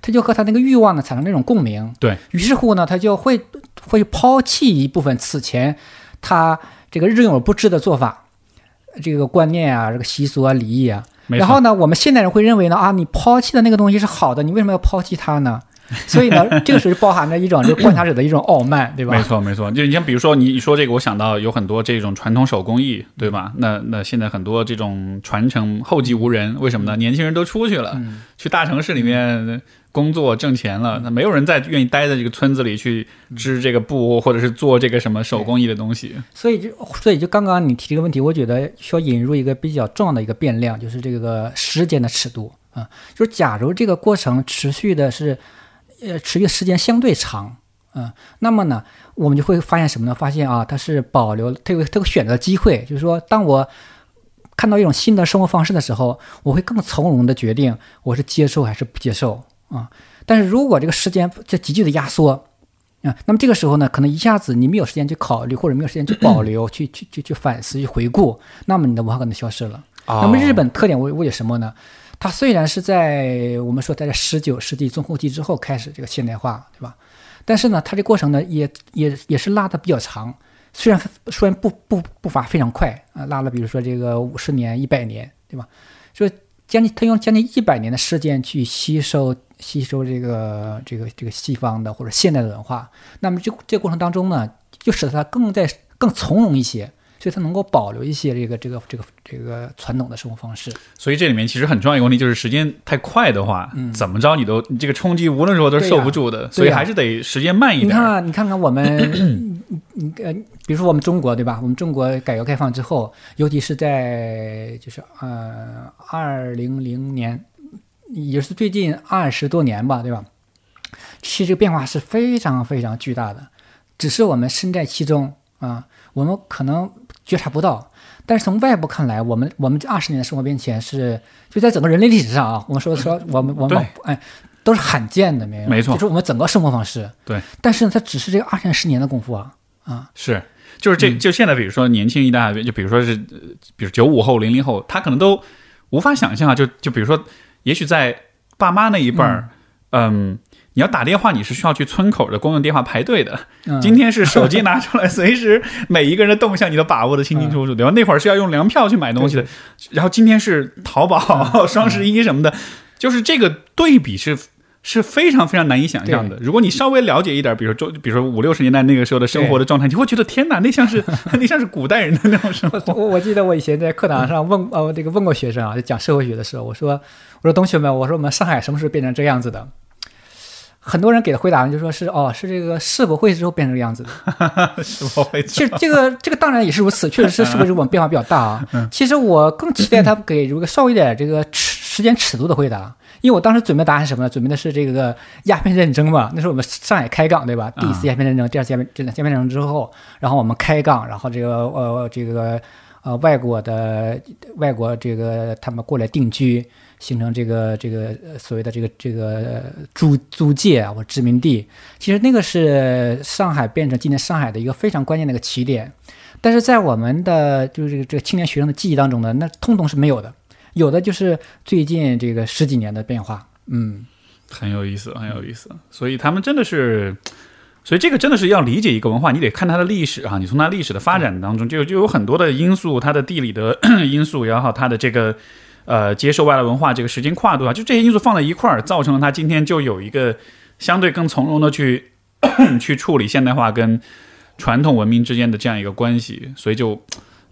他就和他那个欲望呢产生那种共鸣。对于是乎呢，他就会会抛弃一部分此前他这个日用而不知的做法，这个观念啊，这个习俗啊、礼仪啊。然后呢，我们现代人会认为呢，啊，你抛弃的那个东西是好的，你为什么要抛弃它呢？所以呢，这个时候包含着一种就是观察者的一种傲慢，对吧？没错，没错。就你像比如说，你说这个，我想到有很多这种传统手工艺，对吧？那那现在很多这种传承后继无人，为什么呢？年轻人都出去了，去大城市里面工作挣钱了，那没有人再愿意待在这个村子里去织这个布，或者是做这个什么手工艺的东西。所以就所以就刚刚你提这个问题，我觉得需要引入一个比较重要的一个变量，就是这个时间的尺度啊。就是假如这个过程持续的是。呃，持续时间相对长，嗯，那么呢，我们就会发现什么呢？发现啊，它是保留，它有它有选择机会，就是说，当我看到一种新的生活方式的时候，我会更从容的决定我是接受还是不接受啊。但是如果这个时间在急剧的压缩啊，那么这个时候呢，可能一下子你没有时间去考虑，或者没有时间去保留、去去去去反思、去回顾，那么你的文化可能消失了。那么日本特点为为什么呢？它虽然是在我们说在十九世纪中后期之后开始这个现代化，对吧？但是呢，它这过程呢也也也是拉的比较长，虽然虽然步步步伐非常快啊，拉了比如说这个五十年、一百年，对吧？说将近他用将近一百年的时间去吸收吸收这个这个这个西方的或者现代的文化，那么这这过程当中呢，就使得他更在更从容一些。所以它能够保留一些这个这个这个这个传统的生活方式。所以这里面其实很重要一个问题就是时间太快的话，嗯怎么着你都你这个冲击无论如何都是受不住的，所以还是得时间慢一点。你看看，你看看我们，你呃，比如说我们中国对吧？我们中国改革开放之后，尤其是在就是呃二零零年，也是最近二十多年吧，对吧？其实这个变化是非常非常巨大的，只是我们身在其中啊，我们可能觉察不到。但是从外部看来，我们我们这二十年的生活变迁是就在整个人类历史上啊，我们说说我们我们对哎都是罕见的，没有？没错就是我们整个生活方式。对，但是呢，它只是这个二三十年的功夫啊啊，是，就是嗯这就现在，比如说年轻一代，就比如说是，呃比如九五后、零零后，他可能都无法想象啊。就就比如说，也许在爸妈那一辈儿，嗯。你要打电话，你是需要去村口的公用电话排队的。嗯今天是手机拿出来，随时每一个人的动向你都把握的清清楚楚，对吧？那会儿是要用粮票去买东西的，然后今天是淘宝、双十一什么的，就是这个对比是是非常非常难以想象的。如果你稍微了解一点，比如说比如说五六十年代那个时候的生活的状态，你会觉得天哪，那像是 那像是古代人的那种生活。我我记得我以前在课堂上问呃这个问过学生啊，就讲社会学的时候，我说我说同学们，我说我们上海什么时候变成这样子的？很多人给的回答呢就说是哦是这个世博会之后变成这个样子的。世博会其实这个这个当然也是如此，确实是世博会我们变化比较大啊。其实我更期待他给如果稍微一点这个尺时间尺度的回答。因为我当时准备答案是什么呢？准备的是这个鸦片战争嘛，那时候我们上海开港对吧？第一次鸦片战争，第二次鸦片鸦片战争之后，然后我们开港，然后这个呃这个呃外国的外国这个他们过来定居，形成这个这个所谓的这个这个租租界啊或殖民地。其实那个是上海变成今天上海的一个非常关键的一个起点，但是在我们的就是这个这个青年学生的记忆当中呢，那通通是没有的。有的就是最近这个十几年的变化，嗯，很有意思，很有意思。所以他们真的是，所以这个真的是要理解一个文化，你得看它的历史啊。你从它历史的发展当中，就就有很多的因素，它的地理的 因素，然后它的这个呃接受外来文化这个时间跨度啊，就这些因素放在一块儿，造成了它今天就有一个相对更从容的去 去处理现代化跟传统文明之间的这样一个关系，所以就。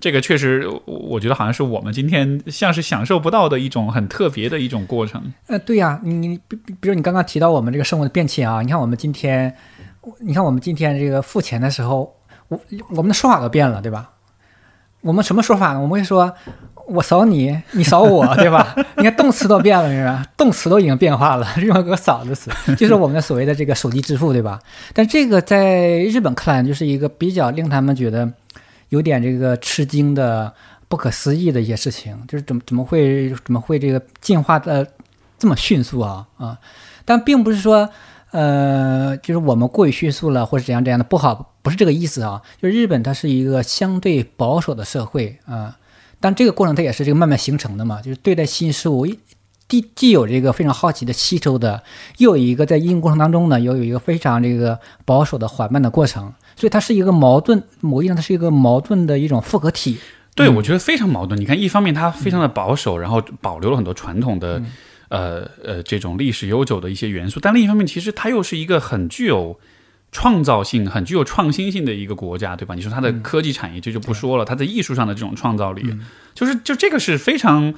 这个确实，我觉得好像是我们今天像是享受不到的一种很特别的一种过程。呃，对呀、你你比比比如你刚刚提到我们这个生活的变迁啊，你看我们今天，你看我们今天这个付钱的时候，我我们的说法都变了，对吧？我们什么说法呢？我们会说，我扫你，你扫我，对吧？你看动词都变了，是吧？动词都已经变化了，用个扫的词，就是我们的所谓的这个手机支付，对吧？但这个在日本看来就是一个比较令他们觉得有点这个吃惊的、不可思议的一些事情，就是怎么怎么会怎么会这个进化的这么迅速啊啊！但并不是说，呃，就是我们过于迅速了，或者怎样怎样的不好，不是这个意思啊。就是日本它是一个相对保守的社会啊，但这个过程它也是这个慢慢形成的嘛，就是对待新事物。既既有这个非常好奇的吸收的，又有一个在应用过程当中呢，又有一个非常这个保守的缓慢的过程，所以它是一个矛盾，某意义上它是一个矛盾的一种复合体。对，我觉得非常矛盾。你看，一方面它非常的保守，然后保留了很多传统的，呃呃这种历史悠久的一些元素，但另一方面，其实它又是一个很具有创造性、很具有创新性的一个国家，对吧？你说它的科技产业，这就不说了，它在艺术上的这种创造力，就是就这个是非常，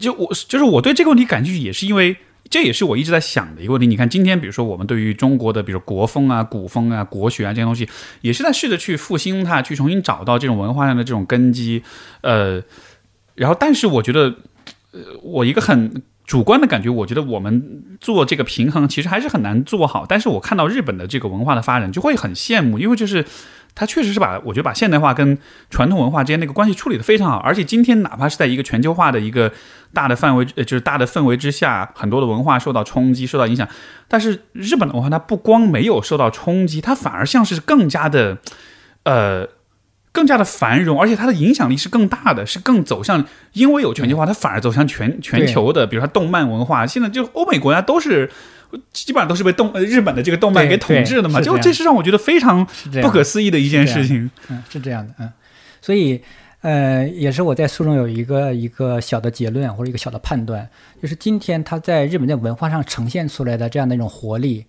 就我就是我对这个问题感兴趣，也是因为。这也是我一直在想的一个问题。你看，今天比如说我们对于中国的，比如国风啊、古风啊、国学啊这些东西，也是在试着去复兴它，去重新找到这种文化上的这种根基。呃，然后，但是我觉得，呃，我一个很主观的感觉，我觉得我们做这个平衡其实还是很难做好。但是我看到日本的这个文化的发展，就会很羡慕，因为就是。它确实是把我觉得把现代化跟传统文化之间那个关系处理得非常好，而且今天哪怕是在一个全球化的一个大的范围，呃，就是大的氛围之下，很多的文化受到冲击、受到影响，但是日本的文化它不光没有受到冲击，它反而像是更加的，呃，更加的繁荣，而且它的影响力是更大的，是更走向，因为有全球化，它反而走向全全球的，比如说动漫文化，现在就欧美国家都是。基本上都是被动呃日本的这个动漫给统治的嘛，就这是让我觉得非常不可思议的一件事情。嗯，是这样的，嗯，所以呃，也是我在书中有一个一个小的结论或者一个小的判断，就是今天它在日本的文化上呈现出来的这样的一种活力，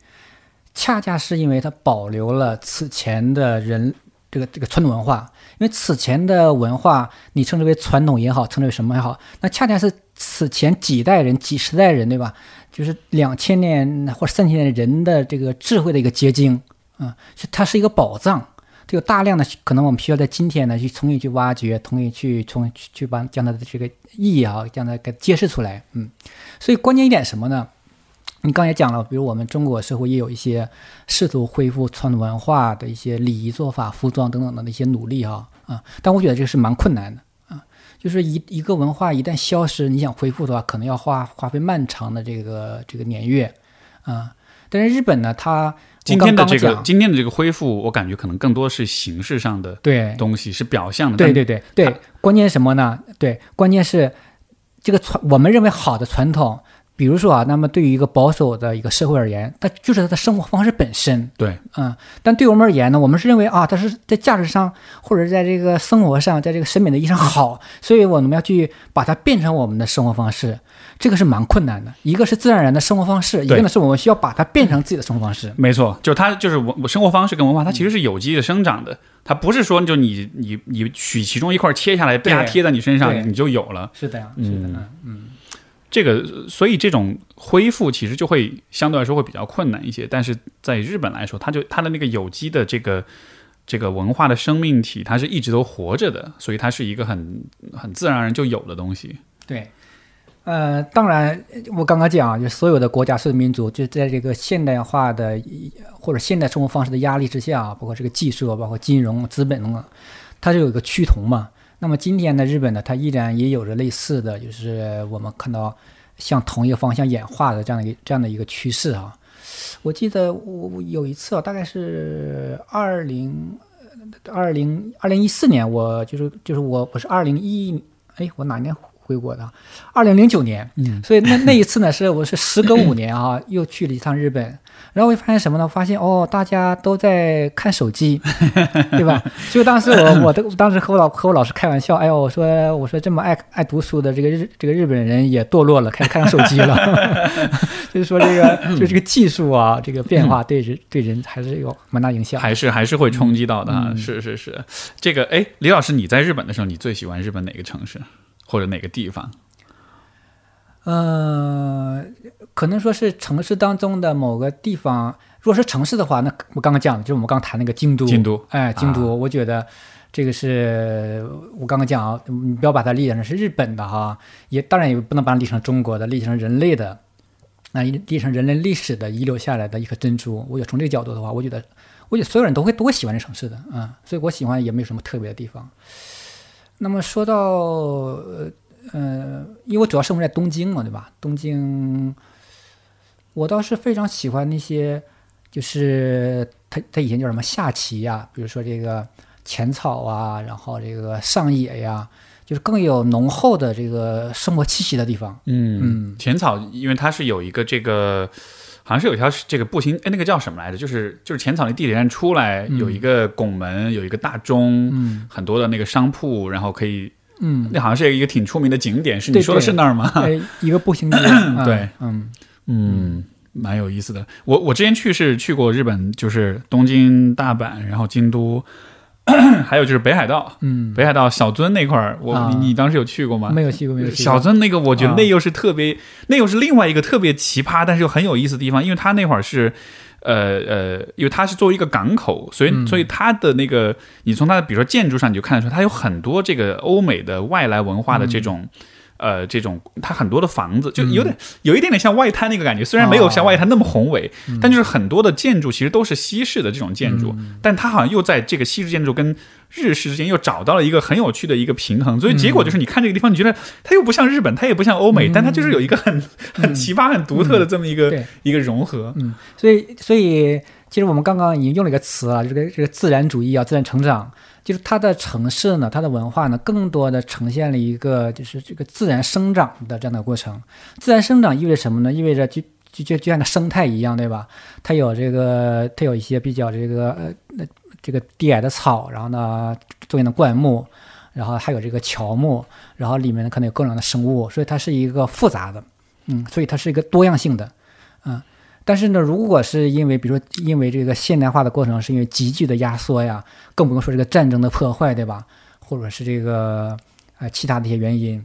恰恰是因为它保留了此前的人这个这个传统文化，因为此前的文化，你称之为传统也好，称之为什么也好，那恰恰是此前几代人、几十代人，对吧？就是两千年或者三千年人的这个智慧的一个结晶，啊，是它是一个宝藏，它有大量的可能我们需要在今天呢去重新去挖掘，重新去重去去把将它的这个意义啊，将它给揭示出来，嗯，所以关键一点什么呢？你刚才讲了，比如我们中国社会也有一些试图恢复传统文化的一些礼仪做法、服装等等的那些努力啊啊，但我觉得这个是蛮困难的啊，就是一一个文化一旦消失，你想恢复的话，可能要花花费漫长的这个这个年月啊。但是日本呢，它今天的这个今天的这个恢复，我感觉可能更多是形式上的对东西，是表象的。对但对对对，关键是什么呢？对，关键是这个传我们认为好的传统，比如说啊，那么对于一个保守的一个社会而言，它就是它的生活方式本身。对，嗯，但对我们而言呢，我们是认为啊，它是在价值上或者在这个生活上，在这个审美的意义上好，所以我们要去把它变成我们的生活方式，这个是蛮困难的。一个是自然而然的生活方式，一个呢是我们需要把它变成自己的生活方式。没错，就它就是我我生活方式跟文化，它其实是有机的生长的，它不是说就你你你取其中一块切下来，对啪贴在你身上你就有了。是的呀，是的，嗯，这个，所以这种恢复其实就会相对来说会比较困难一些。但是在日本来说，它就它的那个有机的这个这个文化的生命体，它是一直都活着的，所以它是一个很很自然而然就有的东西。对。呃，当然，我刚刚讲，就所有的国家、所有民族，就在这个现代化的或者现代生活方式的压力之下，包括这个技术，包括金融、资本等等，它就有一个趋同嘛。那么今天的日本呢，它依然也有着类似的，就是我们看到向同一个方向演化的这样的一个这样的一个趋势啊。我记得我我有一次啊，大概是二零二零二零一四年，我就是就是我我是二零一哎，我哪年回国的？二零零九年，嗯，所以那那一次呢，是我是时隔五年啊，又去了一趟日本，然后会发现什么呢？发现哦，大家都在看手机，对吧？所以当时我 我都当时和我老和我老师开玩笑，哎呦，我说我说这么爱爱读书的这个日这个日本人也堕落了，开始看上手机了，就是说这个就这个技术啊，这个变化对人对人还是有蛮大影响。还是还是会冲击到的是是是，这个哎，李老师，你在日本的时候，你最喜欢日本哪个城市或者哪个地方？呃，可能说是城市当中的某个地方。如果是城市的话，那我刚刚讲的就是我们刚刚谈那个京都。京都哎，京都，啊我觉得这个是我刚刚讲啊，你不要把它理解成是日本的哈，也当然也不能把它理成中国的，理解成人类的，那理解成人类历史的遗留下来的一颗珍珠。我觉得从这个角度的话，我觉得，我觉得所有人都会都会喜欢这城市的啊、嗯所以我喜欢也没有什么特别的地方。那么说到呃呃，因为我主要生活在东京嘛，对吧？东京，我倒是非常喜欢那些，就是他他以前叫什么下棋呀，比如说这个浅草啊，然后这个上野呀，就是更有浓厚的这个生活气息的地方。嗯嗯浅草，因为它是有一个这个，好像是有一条这个步行，哎，那个叫什么来着？就是就是浅草那地铁站出来嗯有一个拱门，有一个大钟，嗯很多的那个商铺，然后可以，嗯，那好像是一个挺出名的景点，是你说的是那儿吗？哎，一个步行街，嗯对，嗯嗯，蛮有意思的。我我之前去是去过日本，就是东京、大阪，然后京都，还有就是北海道。嗯，北海道小樽那块儿，我、啊你你当时有去过吗？没有去过，没有去过。小樽那个，我觉得啊那又是特别，那又是另外一个特别奇葩，但是又很有意思的地方，因为它那会儿是。呃呃，因为它是作为一个港口，所以、嗯所以它的那个，你从它的比如说建筑上你就看得出，它有很多这个欧美的外来文化的这种，呃，这种它很多的房子就有点、有一点点像外滩那个感觉，虽然没有像外滩那么宏伟，但就是很多的建筑其实都是西式的这种建筑，但它好像又在这个西式建筑跟日式之间又找到了一个很有趣的一个平衡，所以结果就是你看这个地方，你觉得它又不像日本，它也不像欧美，但它就是有一个很很奇葩、很独特的这么一个、对。一个融合。嗯，所以所以其实我们刚刚已经用了一个词啊，这个这个自然主义啊，自然成长，就是它的城市呢，它的文化呢，更多的呈现了一个就是这个自然生长的这样的过程。自然生长意味着什么呢？意味着就就就就像那生态一样，对吧？它有这个它有一些比较这个呃那这个低矮的草，然后呢作为的灌木。然后还有这个乔木，然后里面呢可能有各种的生物，所以它是一个复杂的，嗯，所以它是一个多样性的，但是呢，如果是因为比如说因为这个现代化的过程是因为急剧的压缩呀，更不用说这个战争的破坏，对吧？或者是这个呃其他的一些原因，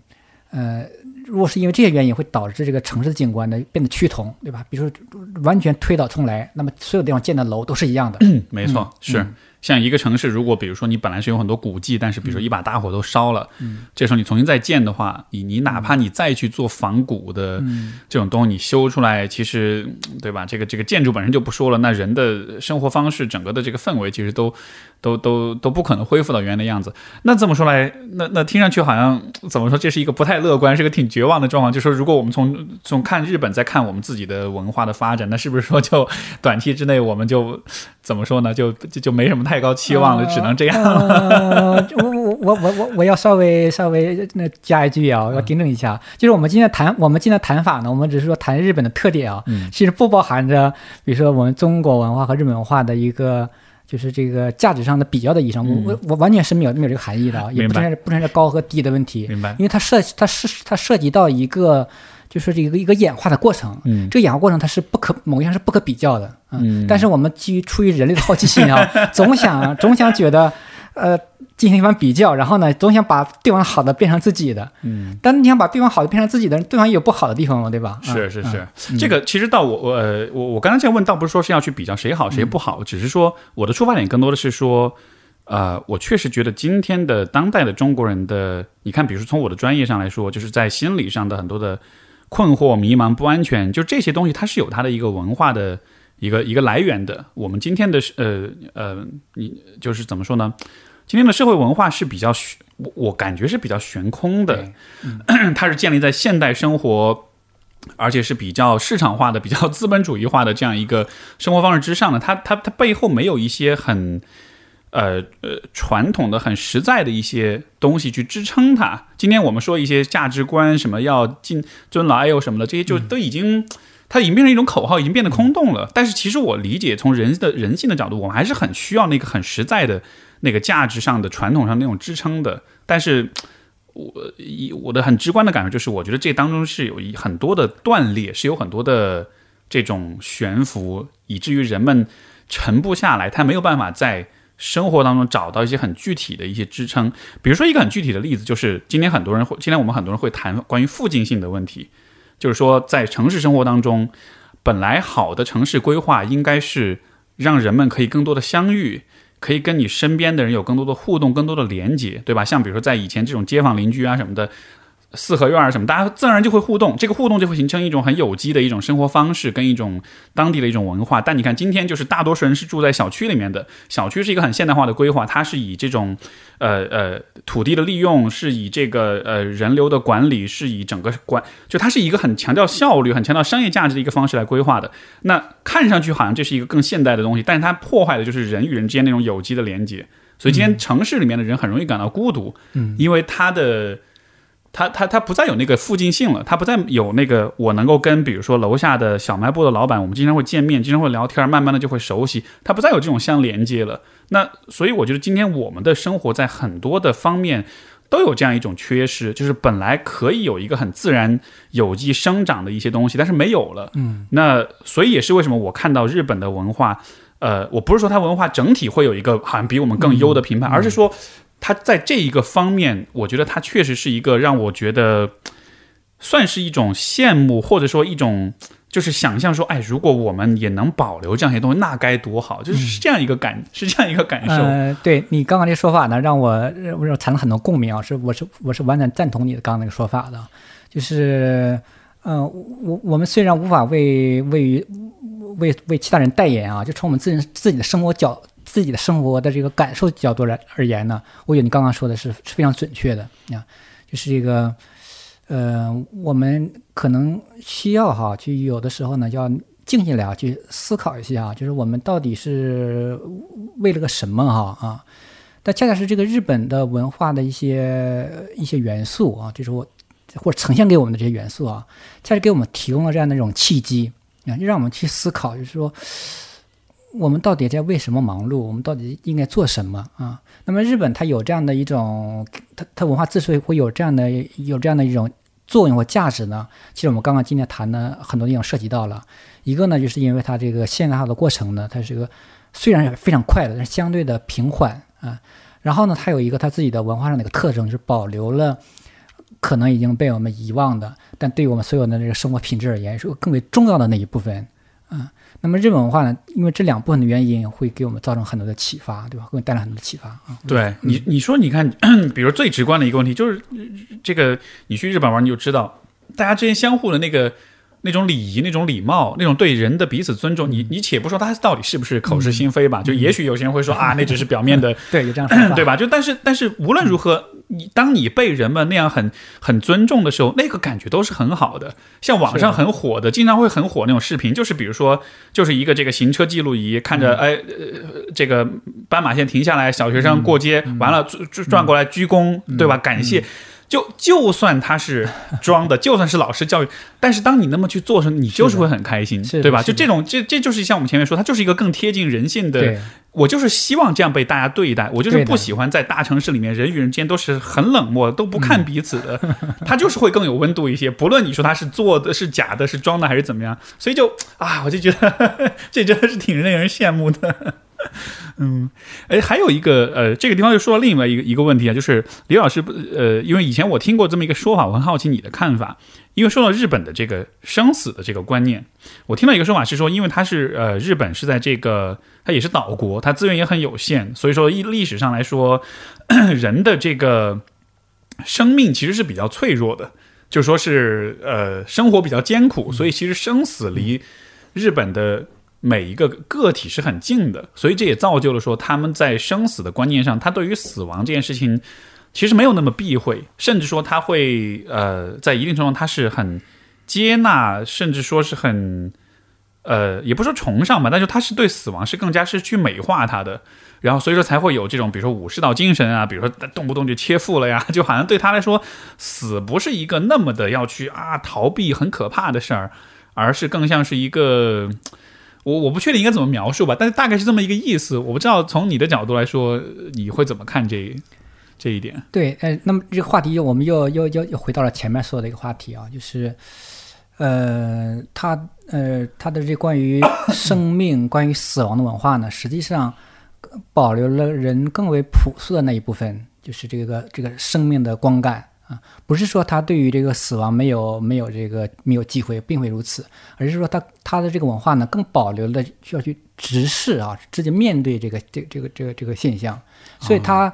呃，如果是因为这些原因会导致这个城市的景观呢变得趋同，对吧？比如说完全推倒重来，那么所有地方建的楼都是一样的。没错，是像一个城市，如果比如说你本来是有很多古迹，但是比如说一把大火都烧了，嗯这时候你重新再建的话，你你哪怕你再去做仿古的嗯这种东西，你修出来，其实嗯对吧？这个这个建筑本身就不说了，那人的生活方式，整个的这个氛围，其实都都都都不可能恢复到原来的样子。那这么说来，那那听上去好像怎么说？这是一个不太乐观，是个挺绝望的状况。就说如果我们从从看日本，再看我们自己的文化的发展，那是不是说就 短期之内我们就怎么说呢？就就就没什么太高期望了，只能这样。我我我我我我要稍微稍微那加一句啊，我要订正一下，就是我们今天谈我们今天谈法呢，我们只是说谈日本的特点啊，嗯。其实不包含着比如说我们中国文化和日本文化的一个。就是这个价值上的比较的意义上，我我我完全是没有没有这个含义的啊，也不存在不存在高和低的问题，明白？因为它涉它是它涉及到一个就是这个一个演化的过程，嗯。这个演化过程它是不可某一项是不可比较的，嗯。但是我们基于出于人类的好奇心啊，总想总想觉得，呃，进行一番比较，然后呢，总想把对方好的变成自己的。嗯。但你想把对方好的变成自己的，对方也有不好的地方嘛，对吧？是是是，嗯。这个其实到我我呃我我刚才这样问，倒不是说是要去比较谁好谁不好，只是说我的出发点更多的是说，呃，我确实觉得今天的当代的中国人的，你看，比如说从我的专业上来说，就是在心理上的很多的困惑、迷茫、不安全，就这些东西，它是有它的一个文化的一个一个来源的。我们今天的呃呃，你就是怎么说呢？今天的社会文化是比较悬，我我感觉是比较悬空的，它是建立在现代生活。而且是比较市场化的、比较资本主义化的这样一个生活方式之上的，它它它背后没有一些很呃呃传统的、很实在的一些东西去支撑它。今天我们说一些价值观，什么要敬尊老爱幼什么的，这些就都已经。它已经变成一种口号，已经变得空洞了。但是其实我理解，从人的人性的角度，我们还是很需要那个很实在的那个价值上的、传统上那种支撑的。但是我以我的很直观的感受就是，我觉得这当中是有一很多的断裂，是有很多的这种悬浮，以至于人们沉不下来，他没有办法在生活当中找到一些很具体的一些支撑。比如说一个很具体的例子，就是今天很多人会，今天我们很多人会谈关于附近性的问题，就是说在城市生活当中，本来好的城市规划应该是让人们可以更多的相遇。可以跟你身边的人有更多的互动，更多的连接，对吧？像比如说在以前这种街坊邻居啊什么的，四合院啊什么，大家自然而然就会互动，这个互动就会形成一种很有机的一种生活方式，跟一种当地的一种文化。但你看，今天就是大多数人是住在小区里面的，小区是一个很现代化的规划，它是以这种呃呃土地的利用，是以这个呃人流的管理，是以整个管，就它是一个很强调效率、很强调商业价值的一个方式来规划的。那看上去好像这是一个更现代的东西，但是它破坏的就是人与人之间那种有机的连接。所以今天城市里面的人很容易感到孤独，嗯，因为他的。他他他不再有那个附近性了，他不再有那个我能够跟比如说楼下的小卖部的老板，我们经常会见面，经常会聊天，慢慢的就会熟悉，他不再有这种相连接了。那所以我觉得今天我们的生活在很多的方面都有这样一种缺失，就是本来可以有一个很自然有机生长的一些东西，但是没有了。嗯，那所以也是为什么我看到日本的文化，呃，我不是说它文化整体会有一个好像比我们更优的评判，而是说。他在这一个方面，我觉得他确实是一个让我觉得 算是一种羡慕，或者说一种就是想象说，哎，如果我们也能保留这样一些东西，那该多好！就是这样一个感，是这样一个感受。呃，对你刚刚这说法呢，让我让我产生很多共鸣啊，是我是我是完全赞同你的刚刚那个说法的，就是，嗯、我我们虽然无法为为为为其他人代言啊，就从我们自己自己的生活角。自己的生活的这个感受角度来而言呢，我觉得你刚刚说的是是非常准确的啊，就是这个，呃，我们可能需要哈，就有的时候呢，要静下来啊，去思考一下，就是我们到底是为了个什么哈啊？但恰恰是这个日本的文化的一些一些元素啊，就是我或者呈现给我们的这些元素啊，恰恰给我们提供了这样的一种契机啊，让我们去思考，就是说。我们到底在为什么忙碌？我们到底应该做什么啊？那么日本它有这样的一种，它它文化之所以会有这样的有这样的一种作用和价值呢？其实我们刚刚今天谈的很多地方涉及到了。一个呢，就是因为它这个现代化的过程呢，它是个虽然非常快的，但是相对的平缓啊。然后呢，它有一个它自己的文化上的一个特征，是保留了可能已经被我们遗忘的，但对于我们所有的这个生活品质而言，是更为重要的那一部分啊。那么日本文化呢，因为这两部分的原因，会给我们造成很多的启发，对吧？会带来很多的启发啊。对你，你说，你看，比如最直观的一个问题就是，这个你去日本玩，你就知道，大家之间相互的那个。那种礼仪、那种礼貌、那种对人的彼此尊重，你你且不说他到底是不是口是心非吧，就也许有些人会说啊，那只是表面的，对，有这样说 对吧？就但是但是无论如何，你当你被人们那样很很尊重的时候，那个感觉都是很好的。像网上很火的，经常会很火那种视频，就是比如说，就是一个这个行车记录仪，看着哎，这个斑马线停下来，小学生过街完了转转过来鞠躬，对吧？感谢。就就算他是装的，就算是老师教育，但是当你那么去做时，你就是会很开心，对吧？就这种，这这就是像我们前面说，它就是一个更贴近人性的。我就是希望这样被大家对待，我就是不喜欢在大城市里面人与人之间都是很冷漠，都不看彼此的。他就是会更有温度一些，不论你说他是做的是假的，是装的还是怎么样，所以就啊，我就觉得 这真的是挺令人羡慕的。嗯，哎，还有一个呃，这个地方又说到另外一个一个问题啊，就是李老师呃，因为以前我听过这么一个说法，我很好奇你的看法。因为说到日本的这个生死的这个观念，我听到一个说法是说，因为它是呃，日本是在这个它也是岛国，它资源也很有限，所以说历历史上来说，人的这个生命其实是比较脆弱的，就说是呃，生活比较艰苦，所以其实生死离日本的。每一个个体是很近的，所以这也造就了说他们在生死的观念上，他对于死亡这件事情其实没有那么避讳，甚至说他会呃在一定程度上他是很接纳，甚至说是很呃也不说崇尚吧，但是他是对死亡是更加是去美化他的，然后所以说才会有这种比如说武士道精神啊，比如说动不动就切腹了呀，就好像对他来说死不是一个那么的要去啊逃避很可怕的事儿，而是更像是一个。我我不确定应该怎么描述吧，但是大概是这么一个意思。我不知道从你的角度来说，你会怎么看这这一点？对，呃，那么这个话题我们又又又又回到了前面说的一个话题啊，就是，呃，他呃他的这关于生命、关于死亡的文化呢，实际上保留了人更为朴素的那一部分，就是这个这个生命的光感。啊，不是说他对于这个死亡没有没有这个没有忌讳，并非如此，而是说他他的这个文化呢，更保留了需要去直视啊，直接面对这个这这个这个这个现象，所以他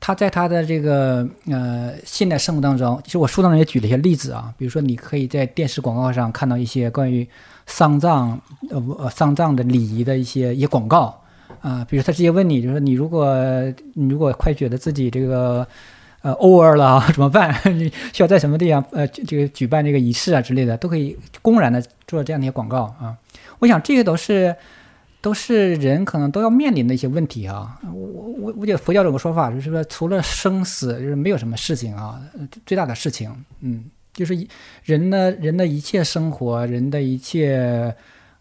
他在他的这个呃现代生活当中，其实我书当中也举了一些例子啊，比如说你可以在电视广告上看到一些关于丧葬呃丧葬的礼仪的一些一些广告啊，比如他直接问你，就是你如果你如果快觉得自己这个。呃，over 了怎么办？你需要在什么地方呃，这个举办这个仪式啊之类的，都可以公然的做这样的一些广告啊。我想这些都是都是人可能都要面临的一些问题啊。我我我觉得佛教有个说法，就是说除了生死，就是没有什么事情啊。最大的事情，嗯，就是人的人的一切生活，人的一切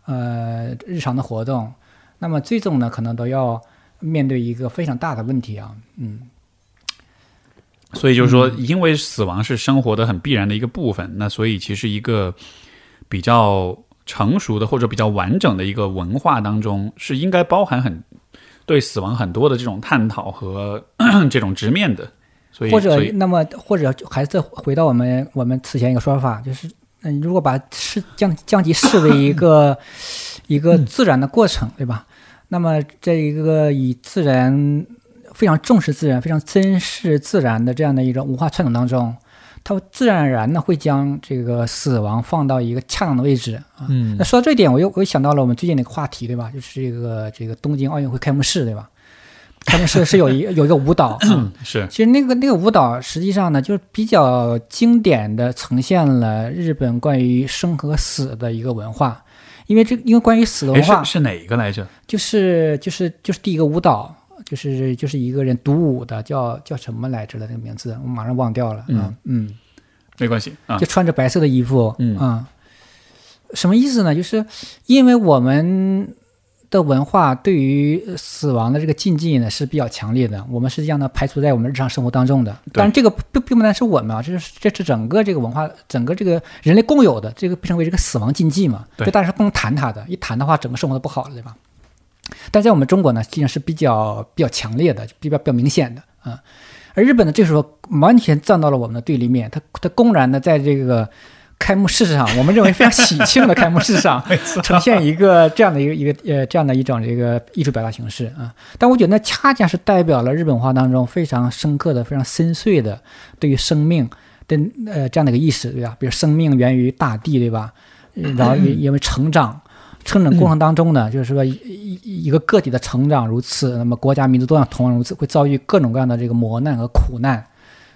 呃日常的活动，那么最终呢，可能都要面对一个非常大的问题啊，嗯。所以就是说，因为死亡是生活的很必然的一个部分，那所以其实一个比较成熟的或者比较完整的一个文化当中，是应该包含很对死亡很多的这种探讨和 这种直面的。所以或者那么或者还是回到我们我们此前一个说法，就是嗯，如果把视降降级视为一个 一个自然的过程，对吧？那么这一个以自然。非常重视自然、非常珍视自然的这样的一种文化传统当中，它自然而然呢会将这个死亡放到一个恰当的位置啊。嗯，那说到这一点，我又我又想到了我们最近的一个话题，对吧？就是这个这个东京奥运会开幕式，对吧？开幕式是有一 有一个舞蹈，嗯，是。其实那个那个舞蹈实际上呢，就是比较经典的呈现了日本关于生和死的一个文化，因为这因为关于死的文化是哪一个来着？就是就是就是第一个舞蹈。就是就是一个人独舞的，叫叫什么来着了那个名字，我马上忘掉了。嗯嗯，没关系啊。就穿着白色的衣服，嗯啊，什么意思呢？就是因为我们的文化对于死亡的这个禁忌呢是比较强烈的，我们实际上呢排除在我们日常生活当中的。当然，这个并并不单是我们啊，这是这是整个这个文化，整个这个人类共有的，这个被称为这个死亡禁忌嘛。对，就大家是不能谈它的，一谈的话，整个生活都不好了，对吧？但在我们中国呢，实际上是比较比较强烈的，比较比较明显的啊。而日本呢，这时候完全站到了我们的对立面，他他公然的在这个开幕式上，我们认为非常喜庆的开幕式上，呈现一个这样的一个一个呃这样的一种这个艺术表达形式啊。但我觉得那恰恰是代表了日本文化当中非常深刻的、非常深邃的对于生命的呃这样的一个意识，对吧？比如生命源于大地，对吧？然后因因 为成长。成长过程当中呢，就是说一一个个体的成长如此，那么国家民族都要同样如此，会遭遇各种各样的这个磨难和苦难，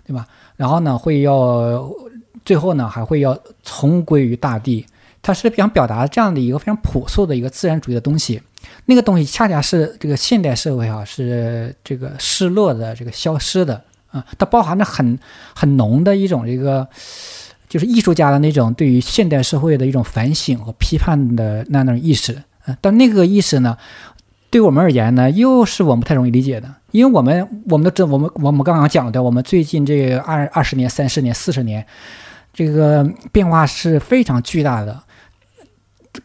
对吧？然后呢，会要最后呢，还会要重归于大地。它是想表达这样的一个非常朴素的一个自然主义的东西。那个东西恰恰是这个现代社会啊，是这个失落的、这个消失的啊，它包含着很很浓的一种这个。就是艺术家的那种对于现代社会的一种反省和批判的那种意识，但那个意识呢，对我们而言呢，又是我们不太容易理解的，因为我们我们都知，我们我们刚刚讲的，我们最近这二二十年、三十年、四十年，这个变化是非常巨大的。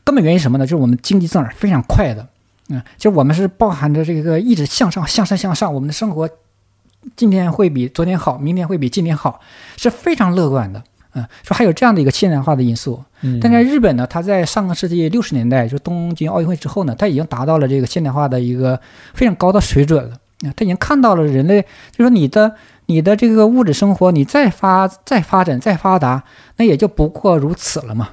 根本原因什么呢？就是我们经济增长非常快的，嗯，就我们是包含着这个一直向上、向上、向上，我们的生活今天会比昨天好，明天会比今天好，是非常乐观的。嗯，说还有这样的一个现代化的因素，但在日本呢，它在上个世纪六十年代，就东京奥运会之后呢，它已经达到了这个现代化的一个非常高的水准了。啊，它已经看到了人类，就说你的你的这个物质生活，你再发再发展再发达，那也就不过如此了嘛。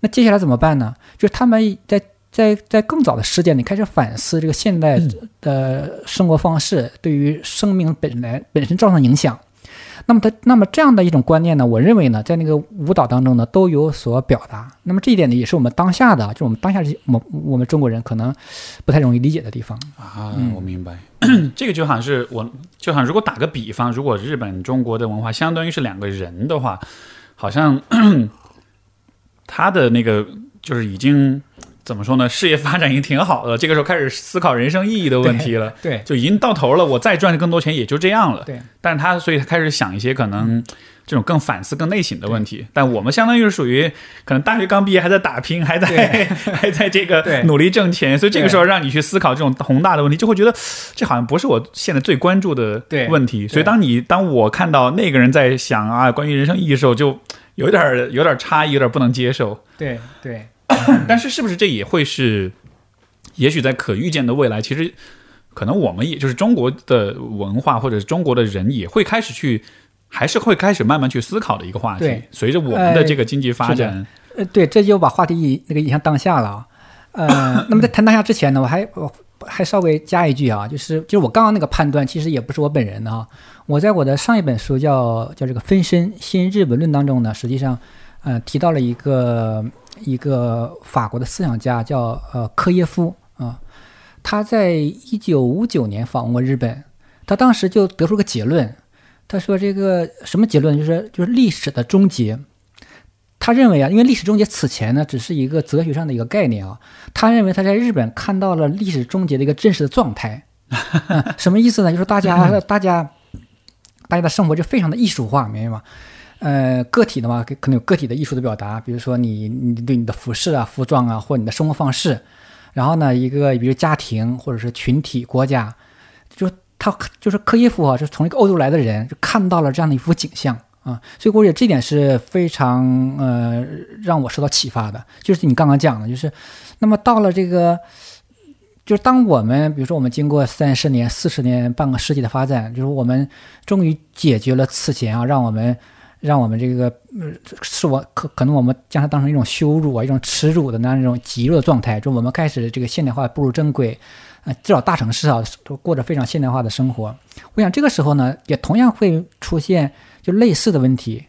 那接下来怎么办呢？就是他们在在在更早的时间里开始反思这个现代的生活方式对于生命本来本身造成影响。那么，他那么这样的一种观念呢？我认为呢，在那个舞蹈当中呢，都有所表达。那么这一点呢，也是我们当下的，就我们当下这我我们中国人可能不太容易理解的地方啊。我明白，这个就好像是我，就好像如果打个比方，如果日本中国的文化相当于是两个人的话，好像 他的那个就是已经。怎么说呢？事业发展已经挺好的，这个时候开始思考人生意义的问题了。对，就已经到头了。我再赚更多钱也就这样了。对，但是他所以他开始想一些可能这种更反思、更内省的问题。但我们相当于是属于可能大学刚毕业还在打拼，还在 还在这个努力挣钱，所以这个时候让你去思考这种宏大的问题，就会觉得这好像不是我现在最关注的问题。所以当你当我看到那个人在想啊关于人生意义的时候，就有点有点差异，有点不能接受。对对。但是，是不是这也会是？也许在可预见的未来，其实可能我们也就是中国的文化，或者是中国的人，也会开始去，还是会开始慢慢去思考的一个话题。随着我们的这个经济发展，呃，对，这就把话题那个引向当下了啊。呃，那么在谈当下之前呢，我还我还稍微加一句啊，就是就是我刚刚那个判断，其实也不是我本人的啊。我在我的上一本书叫叫这个《分身新日本论》当中呢，实际上呃提到了一个。一个法国的思想家叫呃科耶夫啊，他在一九五九年访问过日本，他当时就得出个结论，他说这个什么结论？就是就是历史的终结。他认为啊，因为历史终结此前呢，只是一个哲学上的一个概念啊，他认为他在日本看到了历史终结的一个真实的状态。什么意思呢？就是大家大家大家的生活就非常的艺术化，明白吗？呃，个体的话，可能有个体的艺术的表达，比如说你你对你的服饰啊、服装啊，或你的生活方式。然后呢，一个比如家庭或者是群体、国家，就他就是科耶夫啊，就是从一个欧洲来的人，就看到了这样的一幅景象啊。所以我觉得这点是非常呃让我受到启发的。就是你刚刚讲的，就是那么到了这个，就是当我们比如说我们经过三十年、四十年、半个世纪的发展，就是我们终于解决了此前啊，让我们。让我们这个，呃，是我可可能我们将它当成一种羞辱啊，一种耻辱的那样一种极弱的状态。就我们开始这个现代化步入正轨，呃，至少大城市啊都过着非常现代化的生活。我想这个时候呢，也同样会出现就类似的问题。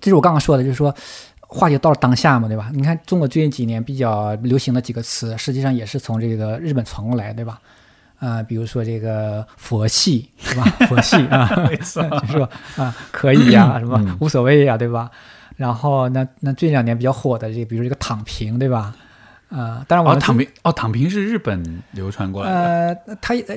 这是我刚刚说的，就是说话题到了当下嘛，对吧？你看中国最近几年比较流行的几个词，实际上也是从这个日本传过来，对吧？啊，比如说这个佛系是吧？佛系啊，就是说啊，可以呀，什么无所谓呀，对吧？然后那那这两年比较火的这个，比如这个躺平，对吧？啊、当然我哦，躺平哦，躺平是日本流传过来的。呃，它呃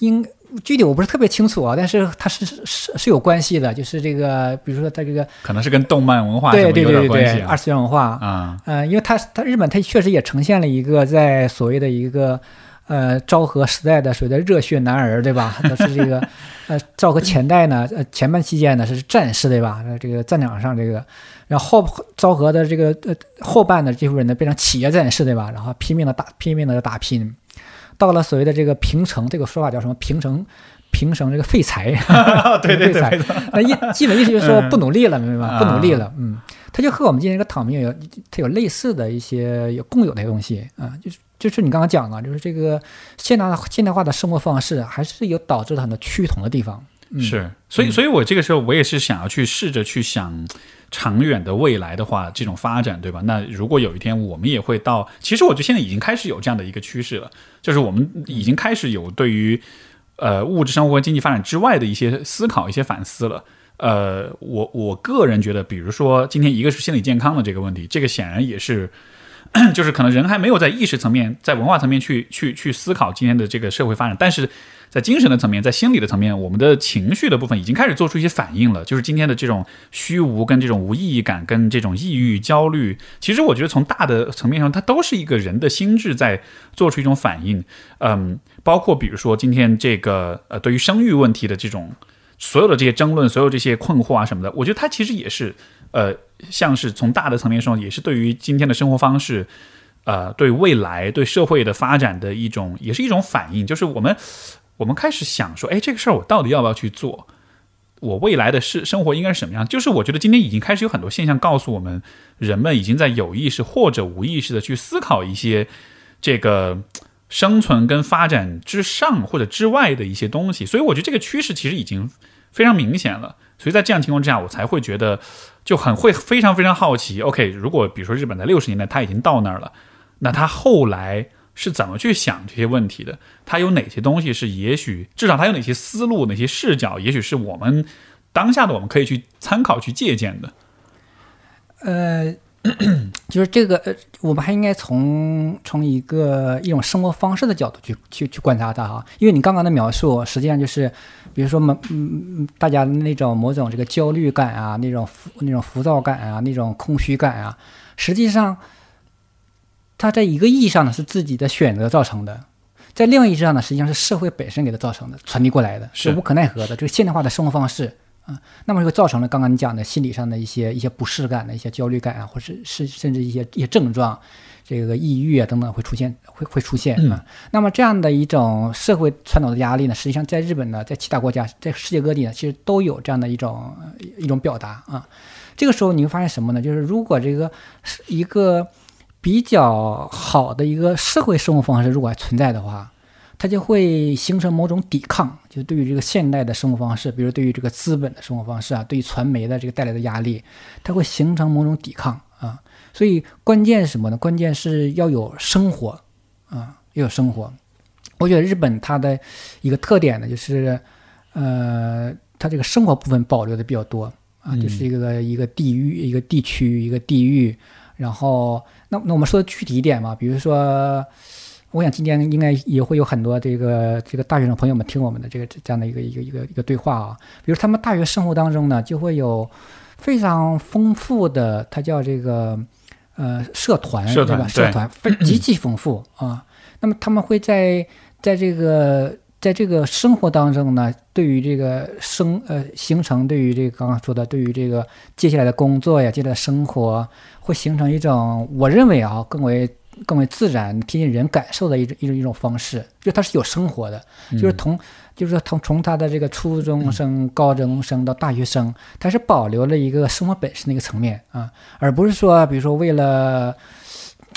应具体我不是特别清楚啊，但是它是是是是有关系的，就是这个，比如说它这个可能是跟动漫文化什对对对对对，二。次元文化，啊，呃，因为它它日本它确实也呈现了一个在所谓的一个呃昭和时代的所谓的热血男儿，对吧？都是这个呃昭和前代呢，呃前半期间呢是战士，对吧？呃这个战场上这个，然后后昭和的这个呃后半的这部分人呢变成企业战士，对吧？然后拼命的打拼命的打拼，到了所谓的这个平成，这个说法叫什么？平成。平成这个废材，对 对 对，那意基本意思就是说嗯不努力了，明白吗？啊不努力了，嗯，他就和我们今天这个躺平有它有类似的一些有共有的东西啊，就是就是你刚刚讲的，就是这个现代化现代化的生活方式还是有导致了很多趋同的地方。嗯、是，所以，所以我这个时候我也是想要去试着去想长远的未来的话，这种发展，对吧？那如果有一天我们也会到，其实我觉得现在已经开始有这样的一个趋势了，就是我们已经开始有对于呃物质生活和经济发展之外的一些思考、一些反思了。呃，我我个人觉得，比如说今天一个是心理健康的这个问题，这个显然也是。就是可能人还没有在意识层面、在文化层面去去去思考今天的这个社会发展，但是在精神的层面、在心理的层面，我们的情绪的部分已经开始做出一些反应了。就是今天的这种虚无、跟这种无意义感、跟这种抑郁、焦虑，其实我觉得从大的层面上，它都是一个人的心智在做出一种反应。嗯，包括比如说今天这个呃，对于生育问题的这种所有的这些争论、所有这些困惑啊什么的，我觉得它其实也是呃，像是从大的层面上，也是对于今天的生活方式。呃，对未来、对社会的发展的一种，也是一种反应，就是我们我们开始想说，哎，这个事儿我到底要不要去做？我未来的是生活应该是什么样？就是我觉得今天已经开始有很多现象告诉我们，人们已经在有意识或者无意识的去思考一些这个生存跟发展之上或者之外的一些东西。所以我觉得这个趋势其实已经非常明显了。所以在这样情况之下，我才会觉得就很会非常非常好奇。OK，如果比如说日本在六十年代他已经到那儿了，那他后来是怎么去想这些问题的？他有哪些东西是也许至少他有哪些思路、哪些视角，也许是我们当下的我们可以去参考、去借鉴的。呃，就是这个，呃，我们还应该从从一个一种生活方式的角度去去去观察它哈，因为你刚刚的描述，实际上就是，比如说嗯嗯，大家那种某种这个焦虑感啊，那种浮那种浮躁感啊，那种空虚感啊，实际上，它在一个意义上呢是自己的选择造成的。在另外意义上呢，实际上是社会本身给它造成的、传递过来的，是无可奈何的。就是现代化的生活方式啊，那么就造成了刚刚你讲的心理上的一些一些不适感的一些焦虑感啊，或者是甚至一些一些症状，这个抑郁啊等等会出现，会会出现啊。那么这样的一种社会传导的压力呢，实际上在日本呢，在其他国家，在世界各地呢，其实都有这样的一种一种表达啊。这个时候你会发现什么呢？就是如果这个是一个比较好的一个社会生活方式如果还存在的话，它就会形成某种抵抗，就对于这个现代的生活方式，比如对于这个资本的生活方式啊，对于传媒的这个带来的压力，它会形成某种抵抗啊。所以关键是什么呢？关键是要有生活啊，要有生活。我觉得日本它的一个特点呢，就是呃，它这个生活部分保留的比较多啊，就是一个一个地域、一个地区、一个地域。然后，那那我们说的具体一点嘛，比如说。我想今天应该也会有很多这个这个大学生朋友们听我们的这个这样的一个一个一个一个对话啊，比如他们大学生活当中呢，就会有非常丰富的，它叫这个呃社团，社团对吧？社团非极其丰富啊。那么他们会在在这个在这个生活当中呢，对于这个生呃形成，对于这个刚刚说的，对于这个接下来的工作呀，接下来的生活，会形成一种我认为啊更为。更为自然、贴近人感受的一种一种一种方式，就它是有生活的，就是从就是说从从他的这个初中生、高中生到大学生，它是保留了一个生活本身的一个层面啊，而不是说比如说为了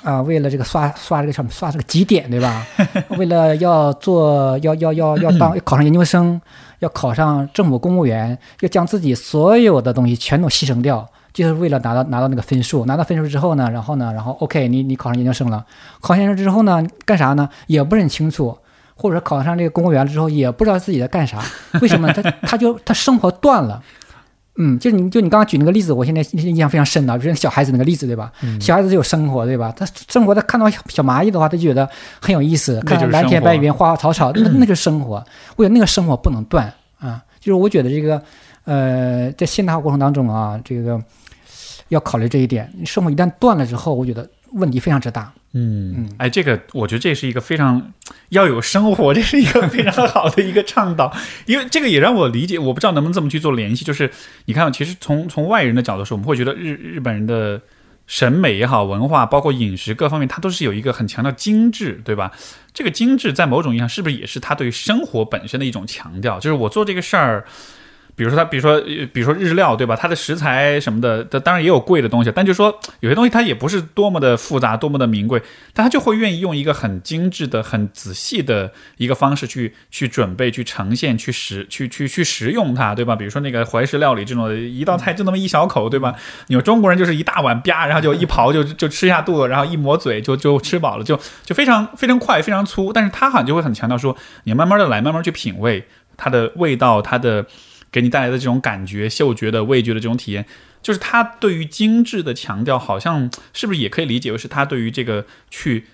啊为了这个刷刷这个什么刷这个绩点对吧？为了要做要要要要当要考上研究生，要考上政府公务员，要将自己所有的东西全都牺牲掉。就是为了拿到拿到那个分数，拿到分数之后呢，然后呢，然后 OK，你你考上研究生了，考上研究生之后呢，干啥呢？也不是很清楚，或者考上这个公务员了之后，也不知道自己在干啥。为什么呢？他 他就他生活断了，嗯，就你就你刚刚举那个例子，我现在印象非常深的，就是小孩子那个例子，对吧？小孩子就有生活，对吧？他生活，他看到小蚂蚁的话，他就觉得很有意思；看到蓝天白云、花花草草，那那就是生活。我觉得那个生活不能断啊！就是我觉得这个，呃，在现代化过程当中啊，这个要考虑这一点。生活一旦断了之后，我觉得问题非常之大。嗯，哎，这个我觉得这是一个非常要有生活，这是一个非常好的一个倡导，因为这个也让我理解，我不知道能不能这么去做联系。就是你看，其实从从外人的角度说，我们会觉得日日本人的审美也好，文化包括饮食各方面，它都是有一个很强调精致，对吧？这个精致在某种意义上是不是也是他对生活本身的一种强调？就是我做这个事儿。比如说他，比如说，比如说日料，对吧？它的食材什么的，它当然也有贵的东西，但就说有些东西它也不是多么的复杂，多么的名贵，但他就会愿意用一个很精致的、很仔细的一个方式去去准备、去呈现、去食、去去去食用它，对吧？比如说那个怀石料理这种，一道菜就那么一小口，对吧？你说中国人就是一大碗吧，然后就一刨就就吃下肚子，然后一抹嘴就就吃饱了，就就非常非常快、非常粗。但是他好像就会很强调说，你慢慢的来，慢慢去品味它的味道，它的。给你带来的这种感觉、嗅觉的、味觉的这种体验，就是他对于精致的强调，好像是不是也可以理解为是他对于这个去、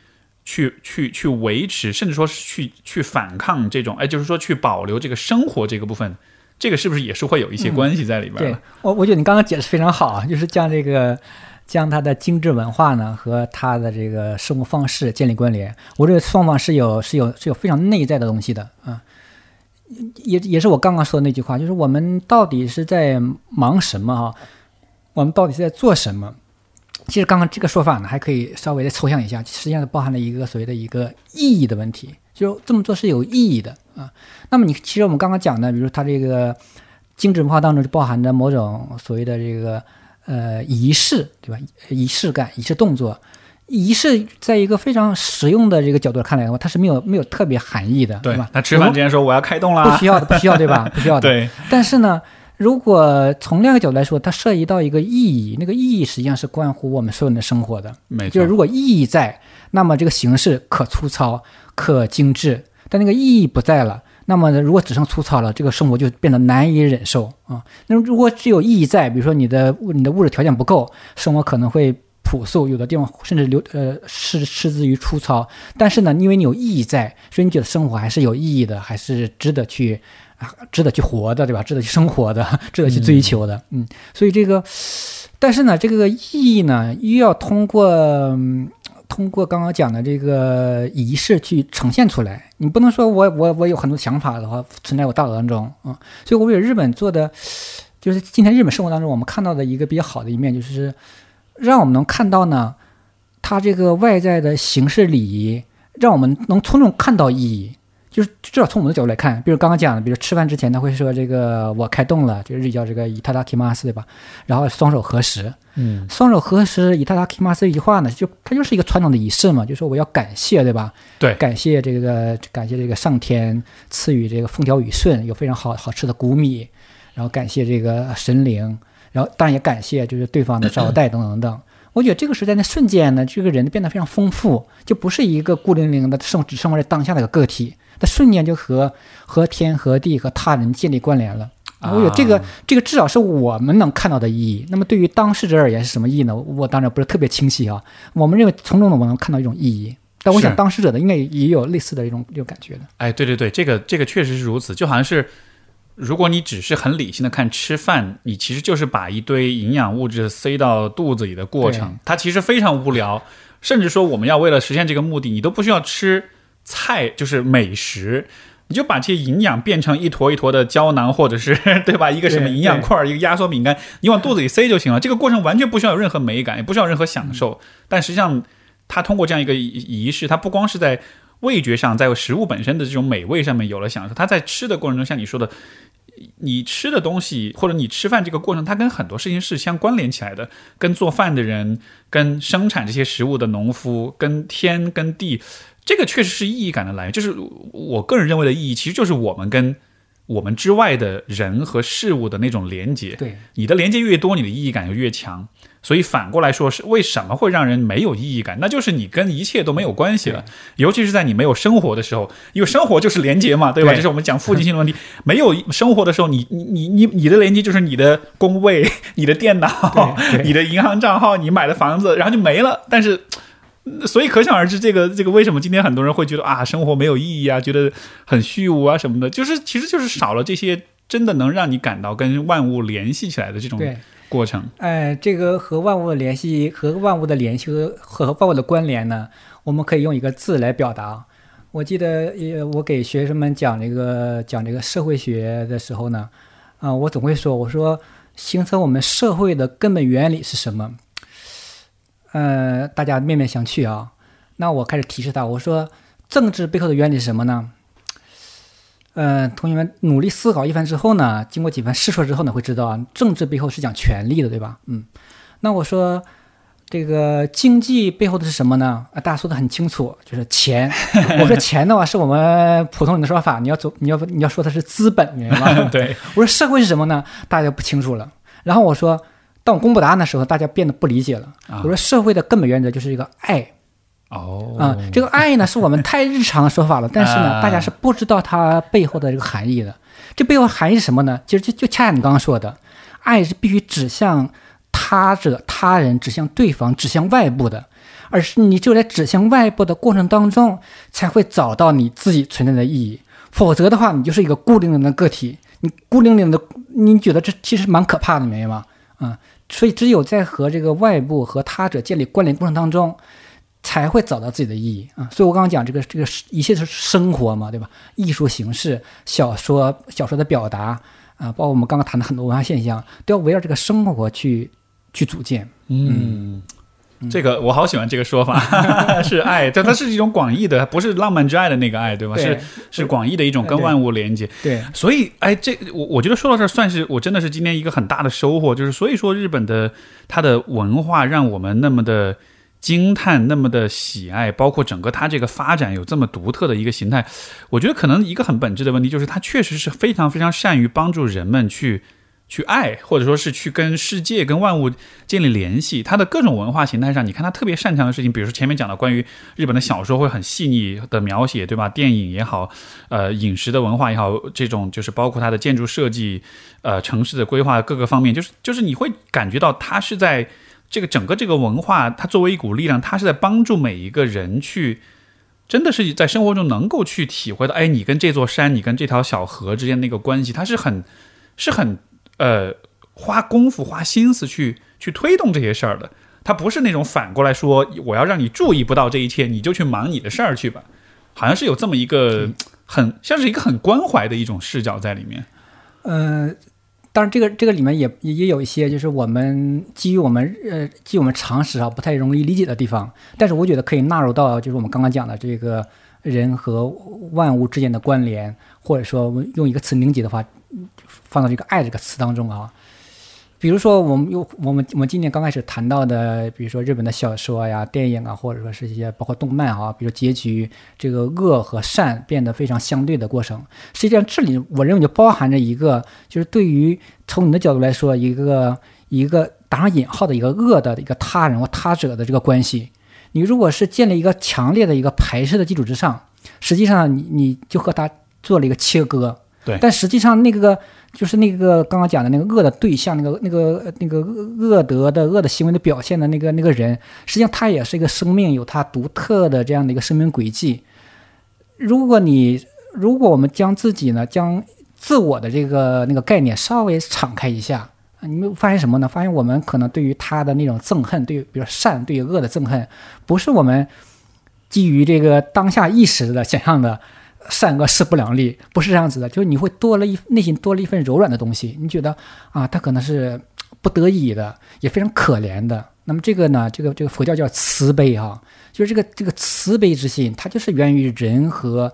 去、去、去维持，甚至说是去、去反抗这种，哎，就是说去保留这个生活这个部分，这个是不是也是会有一些关系在里边？对，我我觉得你刚刚解释非常好啊，就是将这个将他的精致文化呢和他的这个生活方式建立关联，我这个双方是有是有是有非常内在的东西的啊。也也是我刚刚说的那句话，就是我们到底是在忙什么哈？我们到底是在做什么？其实刚刚这个说法呢，还可以稍微的抽象一下，实际上包含了一个所谓的一个意义的问题，就这么做是有意义的啊。那么你其实我们刚刚讲的，比如它这个精致文化当中就包含着某种所谓的这个呃仪式，对吧？仪式感、仪式动作。仪式在一个非常实用的这个角度看来的话，它是没有没有特别含义的，对吧？那吃饭之前说我要开动了，不需要的，不需要，对吧？不需要的。对。但是呢，如果从另一个角度来说，它涉及到一个意义，那个意义实际上是关乎我们所有人的生活的。没错。就是如果意义在，那么这个形式可粗糙、可精致；但那个意义不在了，那么如果只剩粗糙了，这个生活就变得难以忍受啊。那如果只有意义在，比如说你的你的物质条件不够，生活可能会。朴素，有的地方甚至流呃失失之于粗糙，但是呢，因为你有意义在，所以你觉得生活还是有意义的，还是值得去啊，值得去活的，对吧？值得去生活的，值得去追求的，嗯。所以这个，但是呢，这个意义呢，又要通过通过刚刚讲的这个仪式去呈现出来。你不能说我我我有很多想法的话存在我大脑当中啊。所以我觉得日本做的，就是今天日本生活当中我们看到的一个比较好的一面，就是。让我们能看到呢，它这个外在的形式礼仪，让我们能从中看到意义。就是至少从我们的角度来看，比如刚刚讲的，比如吃饭之前他会说这个我开动了，就是日语叫这个伊塔达基马斯，对吧？然后双手合十，嗯，双手合十伊塔达基马斯一句话呢，就它就是一个传统的仪式嘛，就说我要感谢，对吧？对，感谢这个感谢这个上天赐予这个风调雨顺，有非常好好吃的谷米，然后感谢这个神灵。然后当然也感谢，就是对方的招待等等等等。我觉得这个时代那瞬间呢，这个人变得非常丰富，就不是一个孤零零的生只生活在当下的一个个体，他瞬间就和和天和地和他人建立关联了。我觉得这个这个至少是我们能看到的意义。那么对于当事者而言是什么意义呢？我当然不是特别清晰啊。我们认为从中呢，我能看到一种意义，但我想当事者的应该也有类似的一种这种感觉的。哎，对对对，这个这个确实是如此，就好像是。如果你只是很理性的看吃饭，你其实就是把一堆营养物质塞到肚子里的过程，它其实非常无聊。甚至说，我们要为了实现这个目的，你都不需要吃菜，就是美食，你就把这些营养变成一坨一坨的胶囊，或者是 对吧？一个什么营养块，一个压缩饼干，你往肚子里塞就行了。这个过程完全不需要有任何美感，也不需要任何享受。但实际上，它通过这样一个仪式，它不光是在味觉上，在食物本身的这种美味上面有了享受，它在吃的过程中，像你说的。你吃的东西，或者你吃饭这个过程，它跟很多事情是相关联起来的，跟做饭的人，跟生产这些食物的农夫，跟天跟地，这个确实是意义感的来源。就是我个人认为的意义，其实就是我们跟我们之外的人和事物的那种连接。对，你的连接越多，你的意义感就越强。所以反过来说，是为什么会让人没有意义感？那就是你跟一切都没有关系了，尤其是在你没有生活的时候，因为生活就是连接嘛，对吧？对这是我们讲附近性的问题。没有生活的时候，你你你你你的连接就是你的工位、你的电脑 你的银行账号、你买的房子，然后就没了。但是。所以可想而知，这个这个为什么今天很多人会觉得啊，生活没有意义啊，觉得很虚无啊什么的，就是其实就是少了这些真的能让你感到跟万物联系起来的这种对，过程。哎，这个和万物的联系，和万物的联系和和万物的关联呢，我们可以用一个字来表达。我记得，呃，我给学生们讲这个讲这个社会学的时候呢，啊、我总会说，我说形成我们社会的根本原理是什么？呃，大家面面相觑啊。那我开始提示他，我说政治背后的原理是什么呢？呃，同学们努力思考一番之后呢，经过几番试错之后呢，会知道啊，政治背后是讲权力的，对吧？嗯，那我说这个经济背后的是什么呢？啊，大家说的很清楚，就是钱。我说钱的话是我们普通人的说法，你要走，你要你要说它是资本，明白吗？对，我说社会是什么呢？大家不清楚了。然后我说，当我公布答案的时候，大家变得不理解了。啊我说社会的根本原则就是一个爱。哦啊、这个 爱呢是我们太日常的说法了，但是呢，啊大家是不知道它背后的这个含义的。这背后含义是什么呢？其实就就恰恰你刚刚说的，爱是必须指向他者、他人，指向对方，指向外部的，而是你只有在指向外部的过程当中，才会找到你自己存在的意义。否则的话，你就是一个孤零零的个体，你孤零零的，你觉得这其实蛮可怕的，明白吗？啊、所以只有在和这个外部和他者建立关联过程当中，才会找到自己的意义啊。所以我刚刚讲这个这个一切是生活嘛，对吧？艺术形式、小说、小说的表达啊，包括我们刚刚谈的很多文化现象，都要围绕这个生活去去组建。嗯。这个我好喜欢这个说法，是爱，但它是一种广义的，不是浪漫之爱的那个爱，对吧？对是是广义的一种跟万物连接。对，所以，哎，这我我觉得说到这儿，算是我真的是今天一个很大的收获，就是所以说日本的它的文化让我们那么的惊叹，那么的喜爱，包括整个它这个发展有这么独特的一个形态，我觉得可能一个很本质的问题就是它确实是非常非常善于帮助人们去。去爱，或者说是去跟世界、跟万物建立联系，它的各种文化形态上，你看它特别擅长的事情，比如说前面讲的关于日本的小说会很细腻的描写，对吧？电影也好，呃，饮食的文化也好，这种就是包括它的建筑设计，呃，城市的规划各个方面，就是就是你会感觉到它是在这个整个这个文化，它作为一股力量，它是在帮助每一个人去。真的是在生活中能够去体会到，哎，你跟这座山，你跟这条小河之间那个关系，它是很，是很呃花功夫、花心思去去推动这些事儿的。它不是那种反过来说，我要让你注意不到这一切，你就去忙你的事儿去吧。好像是有这么一个很像是一个很关怀的一种视角在里面。呃，当然这个这个里面也也有一些就是我们基于我们呃基于我们常识啊不太容易理解的地方，但是我觉得可以纳入到就是我们刚刚讲的这个人和万物之间的关联，或者说用一个词凝结的话，放到这个“爱”这个词当中啊。比如说，我们又我们我们今年刚开始谈到的，比如说日本的小说呀、电影啊，或者说是一些包括动漫啊，比如结局这个恶和善变得非常相对的过程。实际上，这里我认为就包含着一个，就是对于从你的角度来说，一个一个打上引号的一个恶的一个他人或他者的这个关系。你如果是建立一个强烈的一个排斥的基础之上，实际上你你就和他做了一个切割。对但实际上那个就是那个刚刚讲的那个恶的对象，那个那个那个恶德的恶的行为的表现的那个那个人，实际上他也是一个生命，有他独特的这样的一个生命轨迹。如果你如果我们将自己呢，将自我的这个那个概念稍微敞开一下，你们发现什么呢？发现我们可能对于他的那种憎恨，对比如善对于恶的憎恨，不是我们基于这个当下意识的想象的善恶势不两立，不是这样子的，就是你会多了一内心多了一份柔软的东西，你觉得啊，他可能是不得已的，也非常可怜的。那么这个呢，这个这个佛教叫慈悲哈、就是这个这个慈悲之心，它就是源于人和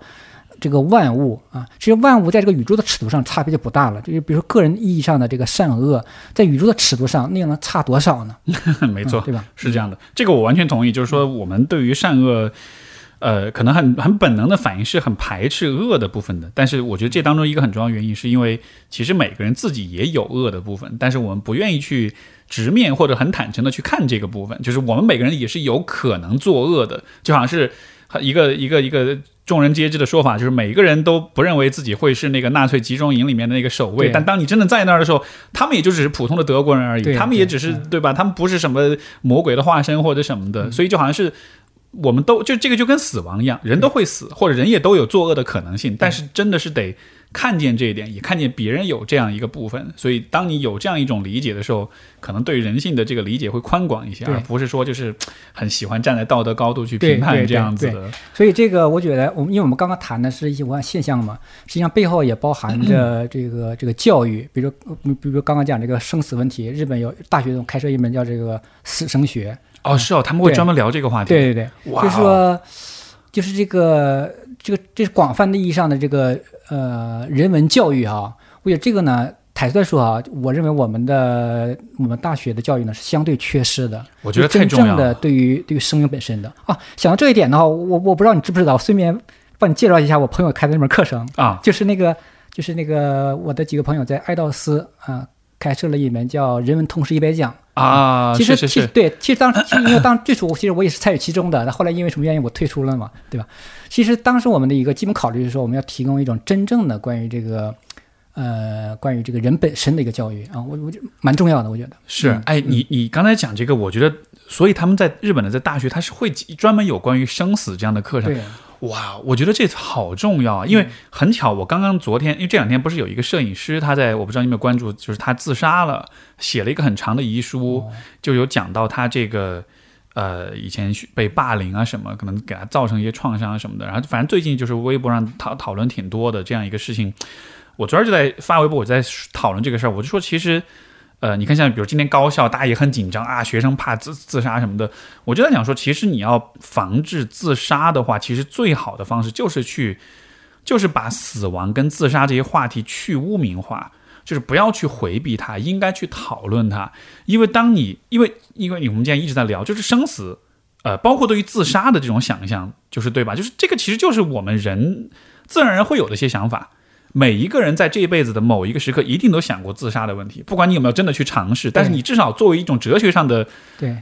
这个万物啊。其实万物在这个宇宙的尺度上差别就不大了，就是比如说个人意义上的这个善恶，在宇宙的尺度上，那又能差多少呢？没错，嗯对吧？是这样的，这个我完全同意。就是说，我们对于善恶，呃，可能很很本能的反应是很排斥恶的部分的。但是我觉得这当中一个很重要原因，是因为其实每个人自己也有恶的部分，但是我们不愿意去直面或者很坦诚的去看这个部分，就是我们每个人也是有可能作恶的，就好像是一个一个一个。众人皆知的说法就是，每一个人都不认为自己会是那个纳粹集中营里面的那个守卫，但当你真的在那儿的时候，他们也就只是普通的德国人而已，他们也只是对吧？他们不是什么魔鬼的化身或者什么的，所以就好像是我们都就这个就跟死亡一样，人都会死，或者人也都有作恶的可能性，但是真的是得。看见这一点，也看见别人有这样一个部分，所以当你有这样一种理解的时候，可能对人性的这个理解会宽广一些，而不是说就是很喜欢站在道德高度去评判这样子的。所以这个我觉得，我们因为我们刚刚谈的是一些文化现象嘛，实际上背后也包含着这个这个教育，比如比如刚刚讲这个生死问题，日本有大学中开设一门叫这个死生学。哦，是哦，他们会专门聊这个话题。对对对，就是说，就是这个这个这是广泛的意义上的这个。呃，人文教育啊，我觉得这个呢，坦率说啊，我认为我们的我们大学的教育呢是相对缺失的。我觉得真正的对于对于生命本身的啊，想到这一点的话，我我不知道你知不知道，顺便帮你介绍一下我朋友开的那门课程啊，就是那个就是那个我的几个朋友在爱道斯啊开设了一门叫《人文通识一百讲》啊，其实其实对，其实当其实因为当最初其实我也是参与其中的，那后来因为什么原因我退出了嘛，对吧？其实当时我们的一个基本考虑是说，我们要提供一种真正的关于这个，呃，关于这个人本身的一个教育啊，我我觉得蛮重要的，我觉得是。哎，你你刚才讲这个，我觉得，所以他们在日本的在大学，他是会专门有关于生死这样的课程。哇，我觉得这好重要啊，因为很巧，我刚刚昨天，因为这两天不是有一个摄影师，他在我不知道你有没有关注，就是他自杀了，写了一个很长的遗书，就有讲到他这个。呃，以前被霸凌啊什么，可能给他造成一些创伤什么的。然后反正最近就是微博上讨讨论挺多的这样一个事情。我昨儿就在发微博，我在讨论这个事儿。我就说，其实，呃，你看像比如今天高校大家也很紧张啊，学生怕自自杀什么的。我就在想说，其实你要防治自杀的话，其实最好的方式就是去，就是把死亡跟自杀这些话题去污名化。就是不要去回避它，应该去讨论它，因为当你因为因为你我们今天一直在聊，就是生死，呃，包括对于自杀的这种想象，就是对吧？就是这个其实就是我们人自然而然会有的一些想法。每一个人在这一辈子的某一个时刻，一定都想过自杀的问题。不管你有没有真的去尝试，但是你至少作为一种哲学上的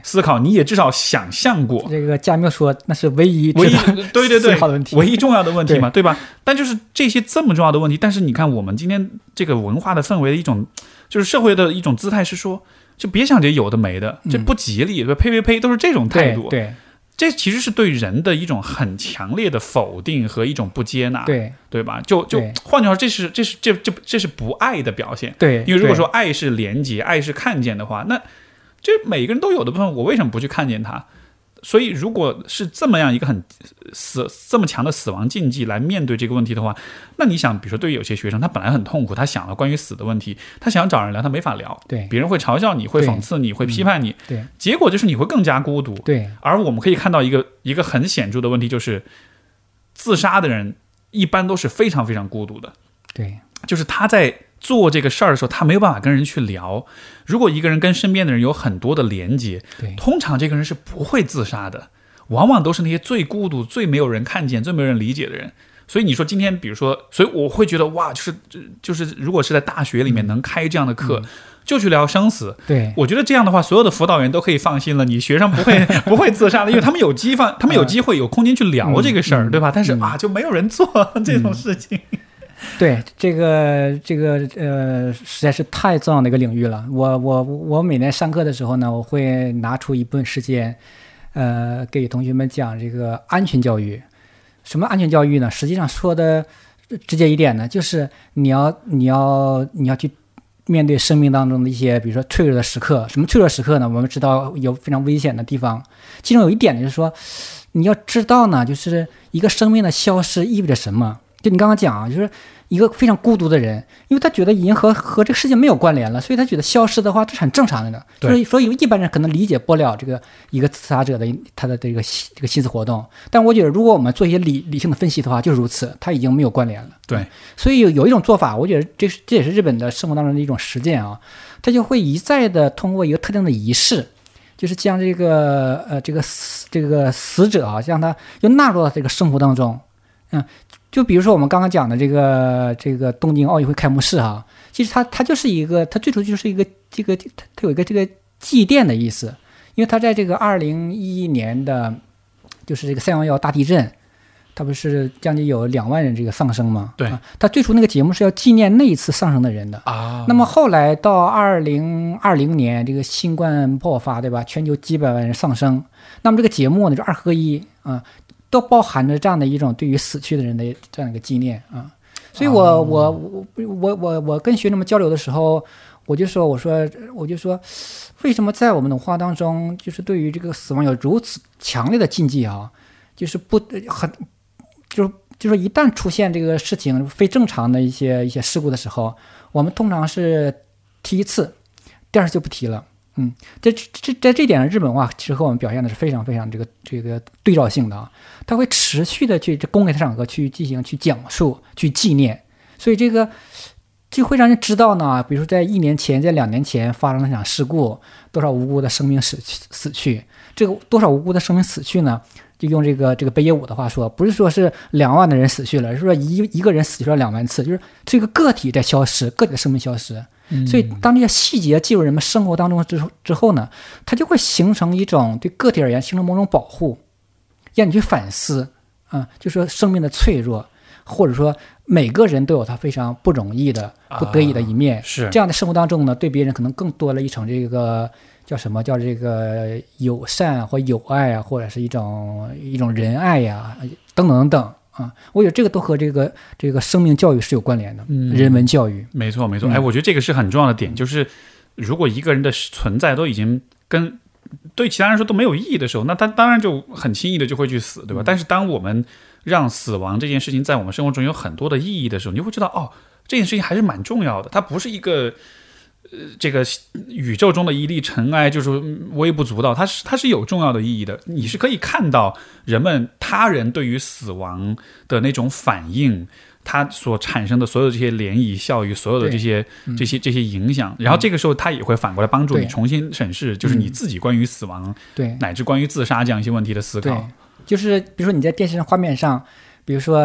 思考，你也至少想象过。这个加缪说，那是唯一唯一 对对对问题，唯一重要的问题嘛，对吧？但就是这些这么重要的问题，但是你看我们今天这个文化的氛围的一种，就是社会的一种姿态是说，就别想这有的没的，这不吉利，呸呸呸，都是这种态度。对。这其实是对人的一种很强烈的否定和一种不接纳，对对吧？就就换句话说，这是这是这这这是不爱的表现。对，因为如果说爱是连接，爱是看见的话，那这每个人都有的部分，我为什么不去看见它？所以，如果是这么样一个很死这么强的死亡禁忌来面对这个问题的话，那你想，比如说对于有些学生，他本来很痛苦，他想了关于死的问题，他想找人聊，他没法聊，对，别人会嘲笑你，会讽刺你，会批判你，对，结果就是你会更加孤独，对。而我们可以看到一个一个很显著的问题，就是自杀的人一般都是非常非常孤独的，对，就是他在。做这个事儿的时候，他没有办法跟人去聊。如果一个人跟身边的人有很多的连接，对，通常这个人是不会自杀的。往往都是那些最孤独、最没有人看见、最没有人理解的人。所以你说今天，比如说，所以我会觉得哇，就是就是，如果是在大学里面能开这样的课，就去聊生死。对，我觉得这样的话，所有的辅导员都可以放心了，你学生不会 不会自杀的，因为他们有机放，他们有机会有空间去聊这个事儿，对吧？但是啊，就没有人做这种事情。对这个这个呃，实在是太重要的一个领域了。我我我每年上课的时候呢，我会拿出一部分时间，呃，给同学们讲这个安全教育。什么安全教育呢？实际上说的直接一点呢，就是你要你要你要去面对生命当中的一些，比如说脆弱的时刻。什么脆弱时刻呢？我们知道有非常危险的地方。其中有一点呢，就是说你要知道呢，就是一个生命的消失意味着什么。就你刚刚讲啊，就是。一个非常孤独的人，因为他觉得已经和和这个世界没有关联了，所以他觉得消失的话这是很正常的。所以，所以一般人可能理解不了这个一个自杀者的他的这个这个心思活动。但我觉得，如果我们做一些理理性的分析的话，就是如此，他已经没有关联了。对，所以有有一种做法，我觉得这是这也是日本的生活当中的一种实践啊，他就会一再的通过一个特定的仪式。就是将这个呃这个死这个死者啊，将他又纳入到这个生活当中。嗯，就比如说我们刚刚讲的这个这个东京奥运会开幕式啊，其实它它就是一个，它最初就是一个这个它它有一个这个祭奠的意思，因为它在这个二零一一年的，就是这个三幺幺大地震。它不是将近有两万人这个丧生吗？对啊，它最初那个节目是要纪念那一次丧生的人的。啊那么后来到二零二零年，这个新冠爆发，对吧？全球几百万人丧生，那么这个节目呢，就二合一啊，都包含着这样的一种对于死去的人的这样一个纪念啊。所以我、哦我我我我我跟学生们交流的时候，我就说我说我就说，为什么在我们的文化当中，就是对于这个死亡有如此强烈的禁忌啊？就是不很就是就是一旦出现这个事情非正常的一些一些事故的时候，我们通常是提一次，第二次就不提了。嗯，这这这在这点上，日本话其实和我们表现的是非常非常这个这个对照性的啊，他会持续的去这公开场合去进行去讲述、去纪念，所以这个就会让人知道呢，比如说在一年前、在两年前发生了一场事故，多少无辜的生命死去死去，这个多少无辜的生命死去呢？就用这个这个北野武的话说，不是说是两万的人死去了，是说一一个人死去了两万次，就是这个个体在消失，个体的生命消失。所以当这些细节进入人们生活当中之后之后呢，它就会形成一种对个体而言形成某种保护，让你去反思啊，就说生命的脆弱，或者说每个人都有他非常不容易的、不得已的一面。是。这样的生活当中呢，对别人可能更多了一层这个叫什么叫这个友善或友爱啊，或者是一种一种仁爱呀、等等等等啊。我觉得这个都和这个这个生命教育是有关联的，嗯人文教育。没错，没错。嗯哎，我觉得这个是很重要的点，就是如果一个人的存在都已经跟对其他人说都没有意义的时候，那他当然就很轻易的就会去死，对吧？但是当我们让死亡这件事情在我们生活中有很多的意义的时候，你就会知道，哦，这件事情还是蛮重要的，它不是一个。呃，这个宇宙中的一粒尘埃就是嗯微不足道，它是它是有重要的意义的。你是可以看到人们他人对于死亡的那种反应，它所产生的所有这些涟漪效应，所有的这些这些这些影响，然后这个时候它也会反过来帮助你重新审视，就是你自己关于死亡对乃至关于自杀这样一些问题的思考。，就是比如说你在电视上画面上，比如说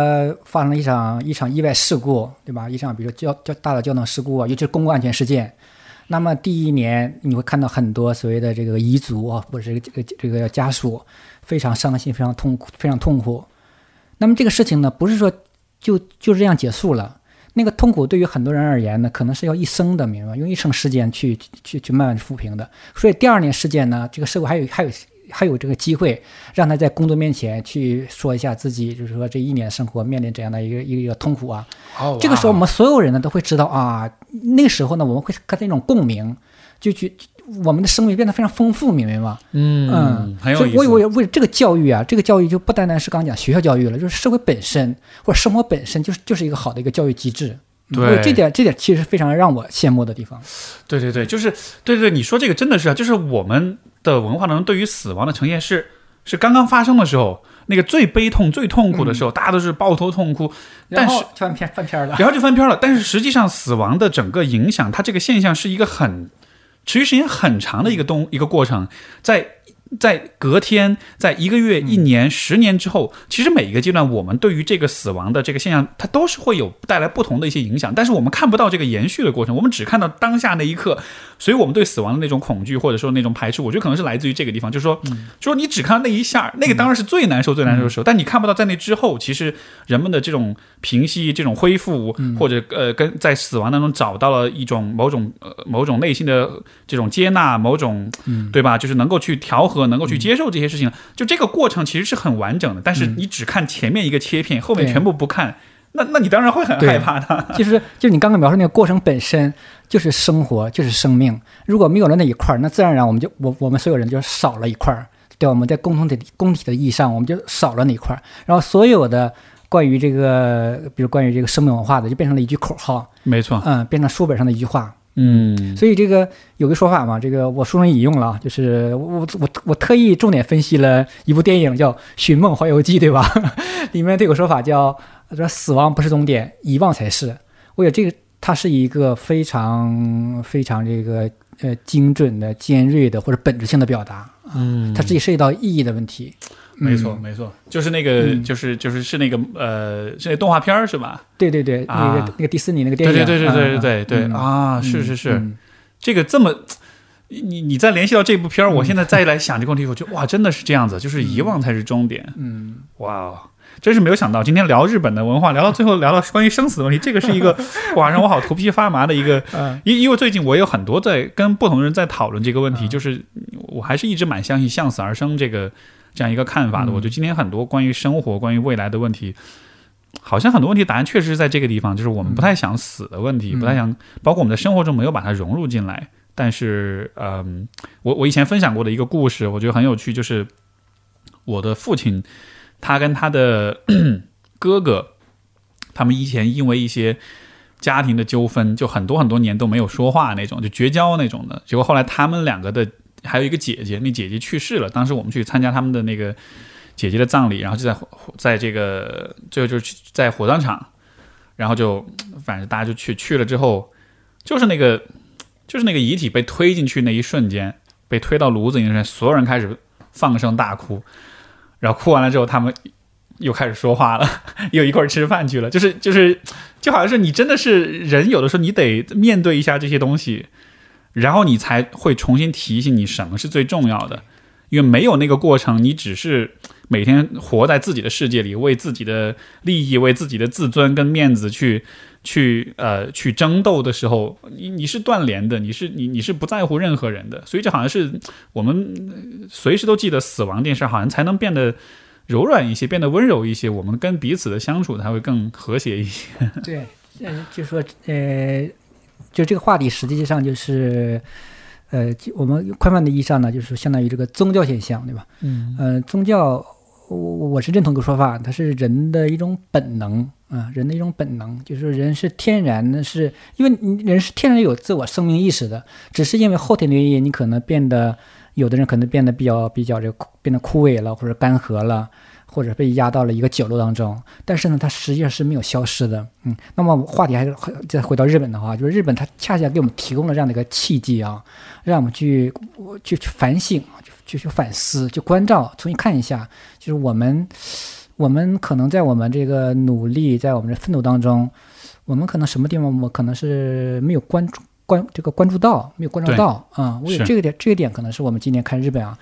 发生了一场一场意外事故，对吧？一场比如说交交大的交通事故啊，尤其是公共安全事件。那么第一年你会看到很多所谓的这个遗族啊，或者是这个这个家属非常伤心、非常痛苦、非常痛苦。那么这个事情呢，不是说就就这样结束了。那个痛苦对于很多人而言呢，可能是要一生的，明白吗？用一生时间去去去慢慢抚平的。所以第二年事件呢，这个社会还有还有还有这个机会，让他在工作面前去说一下自己，就是说这一年生活面临怎样的一个一个一个痛苦啊。哦这个时候，我们所有人呢都会知道啊，那个时候呢，我们会跟那种共鸣，就去我们的生命变得非常丰富，明白吗？嗯嗯，很有意思。所以我以为为了这个教育啊，这个教育就不单单是刚刚讲学校教育了，就是社会本身或者生活本身就是就是一个好的一个教育机制。嗯对这点这点其实非常让我羡慕的地方。对对对，就是对对对，你说这个真的是啊，就是我们的文化当中对于死亡的呈现是是刚刚发生的时候，那个最悲痛、最痛苦的时候，大家都是抱头痛哭，但是翻篇翻篇了，然后就翻篇了。但是实际上，死亡的整个影响，它这个现象是一个很持续时间很长的一个东一个过程，在。在隔天，在一个月、一年、十年之后，其实每一个阶段，我们对于这个死亡的这个现象，它都是会有带来不同的一些影响。但是我们看不到这个延续的过程，我们只看到当下那一刻，所以我们对死亡的那种恐惧或者说那种排斥，我觉得可能是来自于这个地方，就是说，就说你只看到那一下，那个当然是最难受、最难受的时候，但你看不到在那之后，其实人们的这种平息、这种恢复，或者呃，跟在死亡当中找到了一种某种呃某种内心的这种接纳，某种对吧？就是能够去调和，能够去接受这些事情，就这个过程其实是很完整的。但是你只看前面一个切片，后面全部不看，那那你当然会很害怕的。就是就是你刚刚描述那个过程本身就是生活，就是生命。如果没有了那一块儿，那自然而然我们就我我们所有人就少了一块儿，对吧？我们在共同的共体的意义上，我们就少了那一块儿。然后所有的关于这个，比如关于这个生命文化的，就变成了一句口号，没错，嗯，变成书本上的一句话。嗯，所以这个有个说法嘛，这个我书中引用了啊，就是我我我特意重点分析了一部电影叫《寻梦环游记》，对吧？里面这有个说法叫说死亡不是终点，遗忘才是。我觉得这个它是一个非常非常这个呃精准的、尖锐的或者本质性的表达，嗯它自己涉及到意义的问题。没错，嗯。没错，就是那个，嗯。就是就是是那个呃，是那动画片儿是吧？对对对，啊那个那个迪士尼那个电影，对对对对嗯对对对嗯啊，嗯是是是，嗯。这个这么，你你再联系到这部片儿，我嗯。现在再来想这个问题，我觉得哇，真的是这样子，就是遗忘才是终点，嗯，哇哦。真是没有想到，今天聊日本的文化，聊到最后聊到关于生死的问题，这个是一个 哇，让我好头皮发麻的一个嗯。因因为最近我也有很多在跟不同的人在讨论这个问题，嗯。就是我还是一直蛮相信向死而生这个这样一个看法的。嗯我觉得今天很多关于生活、关于未来的问题，好像很多问题答案确实是在这个地方，就是我们不太想死的问题，嗯不太想，包括我们的生活中没有把它融入进来。但是，嗯，我我以前分享过的一个故事，我觉得很有趣，就是我的父亲，他跟他的 哥哥，他们以前因为一些家庭的纠纷，就很多很多年都没有说话那种，就绝交那种的。结果后来他们两个的还有一个姐姐，那姐姐去世了。当时我们去参加他们的那个姐姐的葬礼，然后就在在这个最后就是在火葬场，然后就反正大家就去去了之后，就是那个就是那个遗体被推进去那一瞬间，被推到炉子里面，所有人开始放声大哭，然后哭完了之后，他们又开始说话了，又一块儿吃饭去了，就是就是，就好像是你真的是人，有的时候你得面对一下这些东西，然后你才会重新提醒你什么是最重要的，因为没有那个过程，你只是每天活在自己的世界里，为自己的利益、为自己的自尊跟面子去去呃去争斗的时候，你你是断联的，你是你你是不在乎任何人的，所以这好像是我们随时都记得死亡这件事，好像才能变得。柔软一些，变得温柔一些，我们跟彼此的相处才会更和谐一些。对，嗯，就说呃，就这个话题实际上就是。呃，我们宽泛的意义上呢，就是相当于这个宗教现象，对吧？嗯呃，宗教，我我我是认同一个说法，它是人的一种本能啊、人的一种本能，就是人是天然的是，因为人是天然有自我生命意识的，只是因为后天的原因，你可能变得，有的人可能变得比较比较这个变得枯萎了，或者干涸了。或者被压到了一个角落当中，但是呢，它实际上是没有消失的。嗯，那么话题还是再回到日本的话，就是日本它恰恰给我们提供了这样的一个契机啊，让我们去去去反省，去去反思，去关照，重新看一下，就是我们我们可能在我们这个努力，在我们的奋斗当中，我们可能什么地方我可能是没有关注关这个关注到，没有关照到啊。我有这个点，这个点可能是我们今年看日本啊，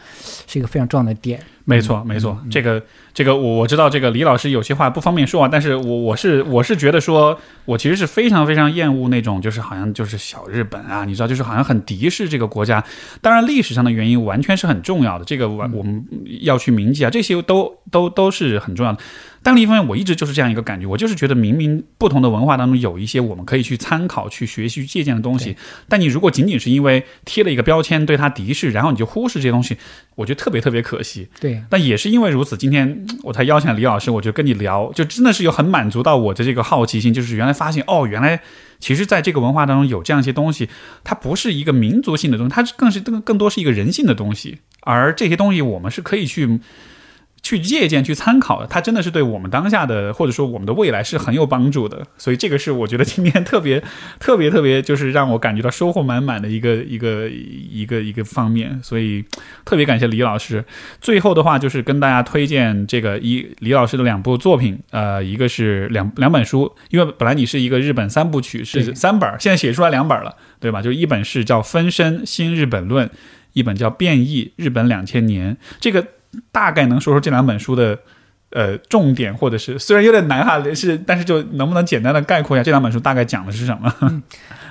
是一个非常重要的点。没错，没错，这个这个我我知道，这个李老师有些话不方便说啊，但是我我是我是觉得说，我其实是非常非常厌恶那种就是好像就是小日本啊，你知道，就是好像很敌视这个国家。当然，历史上的原因完全是很重要的，这个我我们要去铭记啊，这些都都都是很重要的。但另一方面，我一直就是这样一个感觉，我就是觉得明明不同的文化当中有一些我们可以去参考、去学习、去借鉴的东西，但你如果仅仅是因为贴了一个标签对它敌视，然后你就忽视这些东西，我觉得特别特别可惜。对，但也是因为如此，今天 我才邀请李老师，我就跟你聊，就真的是有很满足到我的这个好奇心，就是原来发现哦，原来其实在这个文化当中有这样一些东西，它不是一个民族性的东西，它更是更更多是一个人性的东西，而这些东西我们是可以去。去借鉴、去参考的，它真的是对我们当下的或者说我们的未来是很有帮助的。所以这个是我觉得今天特别、特别、特别，就是让我感觉到收获满满的一个、一个、一个、一个方面。所以特别感谢李老师。最后的话就是跟大家推荐这个一李老师的两部作品，呃，一个是两两本书，因为本来你是一个日本三部曲是三本儿，现在写出来两本了，对吧？就一本是叫《分身新日本论》，一本叫《变异日本两千年》。这个大概能说说这两本书的呃重点，或者是虽然有点难哈，是但是就能不能简单的概括一下这两本书大概讲的是什么？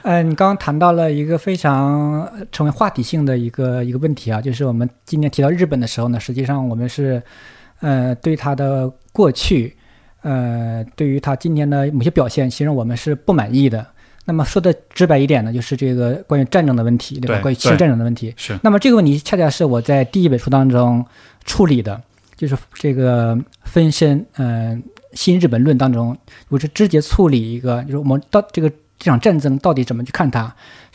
呃，你刚刚谈到了一个非常呃成为话题性的一个一个问题啊，就是我们今天提到日本的时候呢，实际上我们是呃对它的过去，呃对于它今天的某些表现，其实我们是不满意的。那么说的直白一点呢，就是这个关于战争的问题，对吧？对关于侵略战争的问题。是那么这个问题恰恰是我在第一本书当中处理的，就是这个分身，嗯、新日本论当中，我是直接处理一个，就是我们到这个这场战争到底怎么去看它，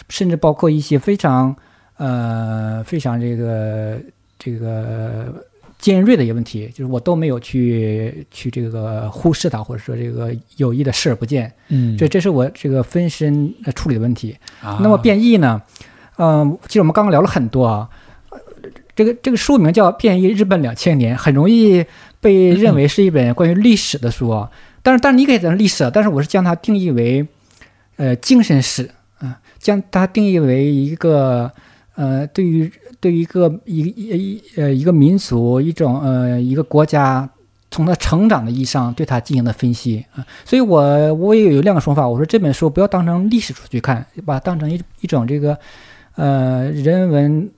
甚至包括一些非常呃非常这个这个尖锐的一些问题，就是我都没有去去这个忽视它，或者说这个有意的视而不见。嗯这这是我这个分身呃处理的问题。啊那么变异呢？嗯，其实我们刚刚聊了很多啊，呃这个这个书名叫《变异日本两千年》，很容易被认为是一本关于历史的书啊。但是，但是你可以讲历史，但是我是将它定义为呃精神史啊，将它定义为一个呃对于对于一个一一呃一个民族一种呃一个国家。从它成长的意义上对它进行的分析啊，所以我我也有两个说法，我说这本书不要当成历史书去看，把它当成一一种这个呃人文，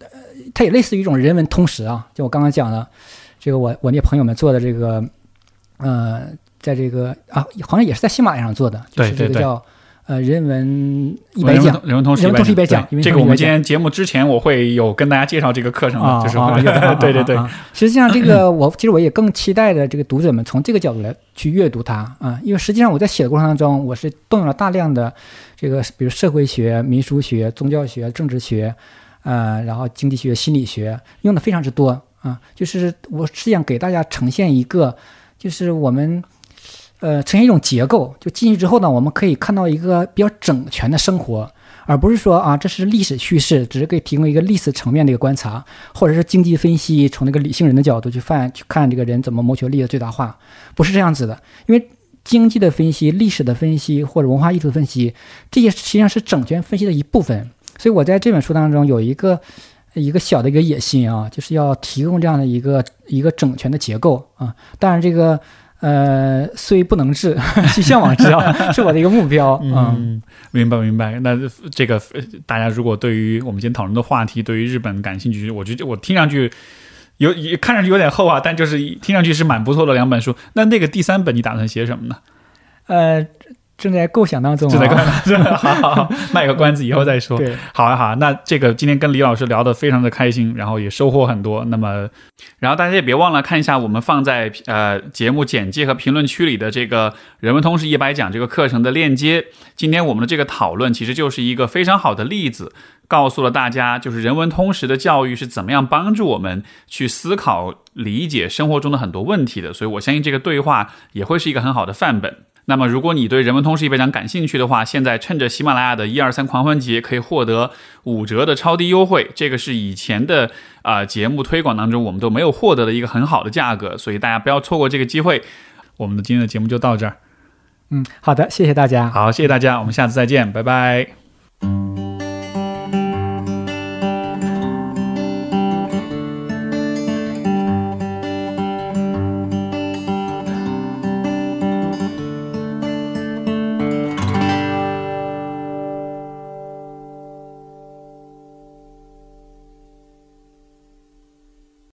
它也类似于一种人文通识啊。就我刚刚讲的，这个我我那朋友们做的这个，呃，在这个啊，好像也是在喜马拉雅上做的，就是这对对对个叫呃人文一百讲，人文通识一百讲这个我们今天节目之前我会有跟大家介绍这个课程的，啊就是 对对对实际上，这个 我其实我也更期待的这个读者们从这个角度来去阅读它啊，因为实际上我在写的过程当中，我是动用了大量的这个，比如社会学、民俗学、宗教学、政治学，呃，然后经济学、心理学，用的非常之多啊。就是我是想给大家呈现一个，就是我们。呃，呈现一种结构，就进去之后呢，我们可以看到一个比较整全的生活，而不是说啊，这是历史叙事，只是给提供一个历史层面的一个观察，或者是经济分析，从那个理性人的角度去犯去看这个人怎么谋求利益的最大化，不是这样子的。因为经济的分析、历史的分析或者文化艺术的分析，这些实际上是整全分析的一部分。所以我在这本书当中有一个一个小的一个野心啊，就是要提供这样的一个一个整全的结构啊。当然这个。呃，虽不能至，去向往之啊，是我的一个目标。嗯，嗯，明白明白。那这个呃大家如果对于我们今天讨论的话题，对于日本感兴趣，我觉得我听上去有也看上去有点厚啊，但就是听上去是蛮不错的两本书。那那个第三本你打算写什么呢？呃，正在构想当中、啊，正在看，好好好，卖个关子，以后再说。对，好啊好啊，那这个今天跟李老师聊得非常的开心，然后也收获很多。那么，然后大家也别忘了看一下我们放在呃节目简介和评论区里的这个人文通识一百讲这个课程的链接。今天我们的这个讨论其实就是一个非常好的例子，告诉了大家就是人文通识的教育是怎么样帮助我们去思考、理解生活中的很多问题的。所以我相信这个对话也会是一个很好的范本。那么，如果你对人文通识也非常感兴趣的话，现在趁着喜马拉雅的一二三狂欢节，可以获得五折的超低优惠。这个是以前的啊、呃节目推广当中我们都没有获得的一个很好的价格，所以大家不要错过这个机会。我们的今天的节目就到这儿，嗯，好的，谢谢大家。好，谢谢大家，我们下次再见，拜拜。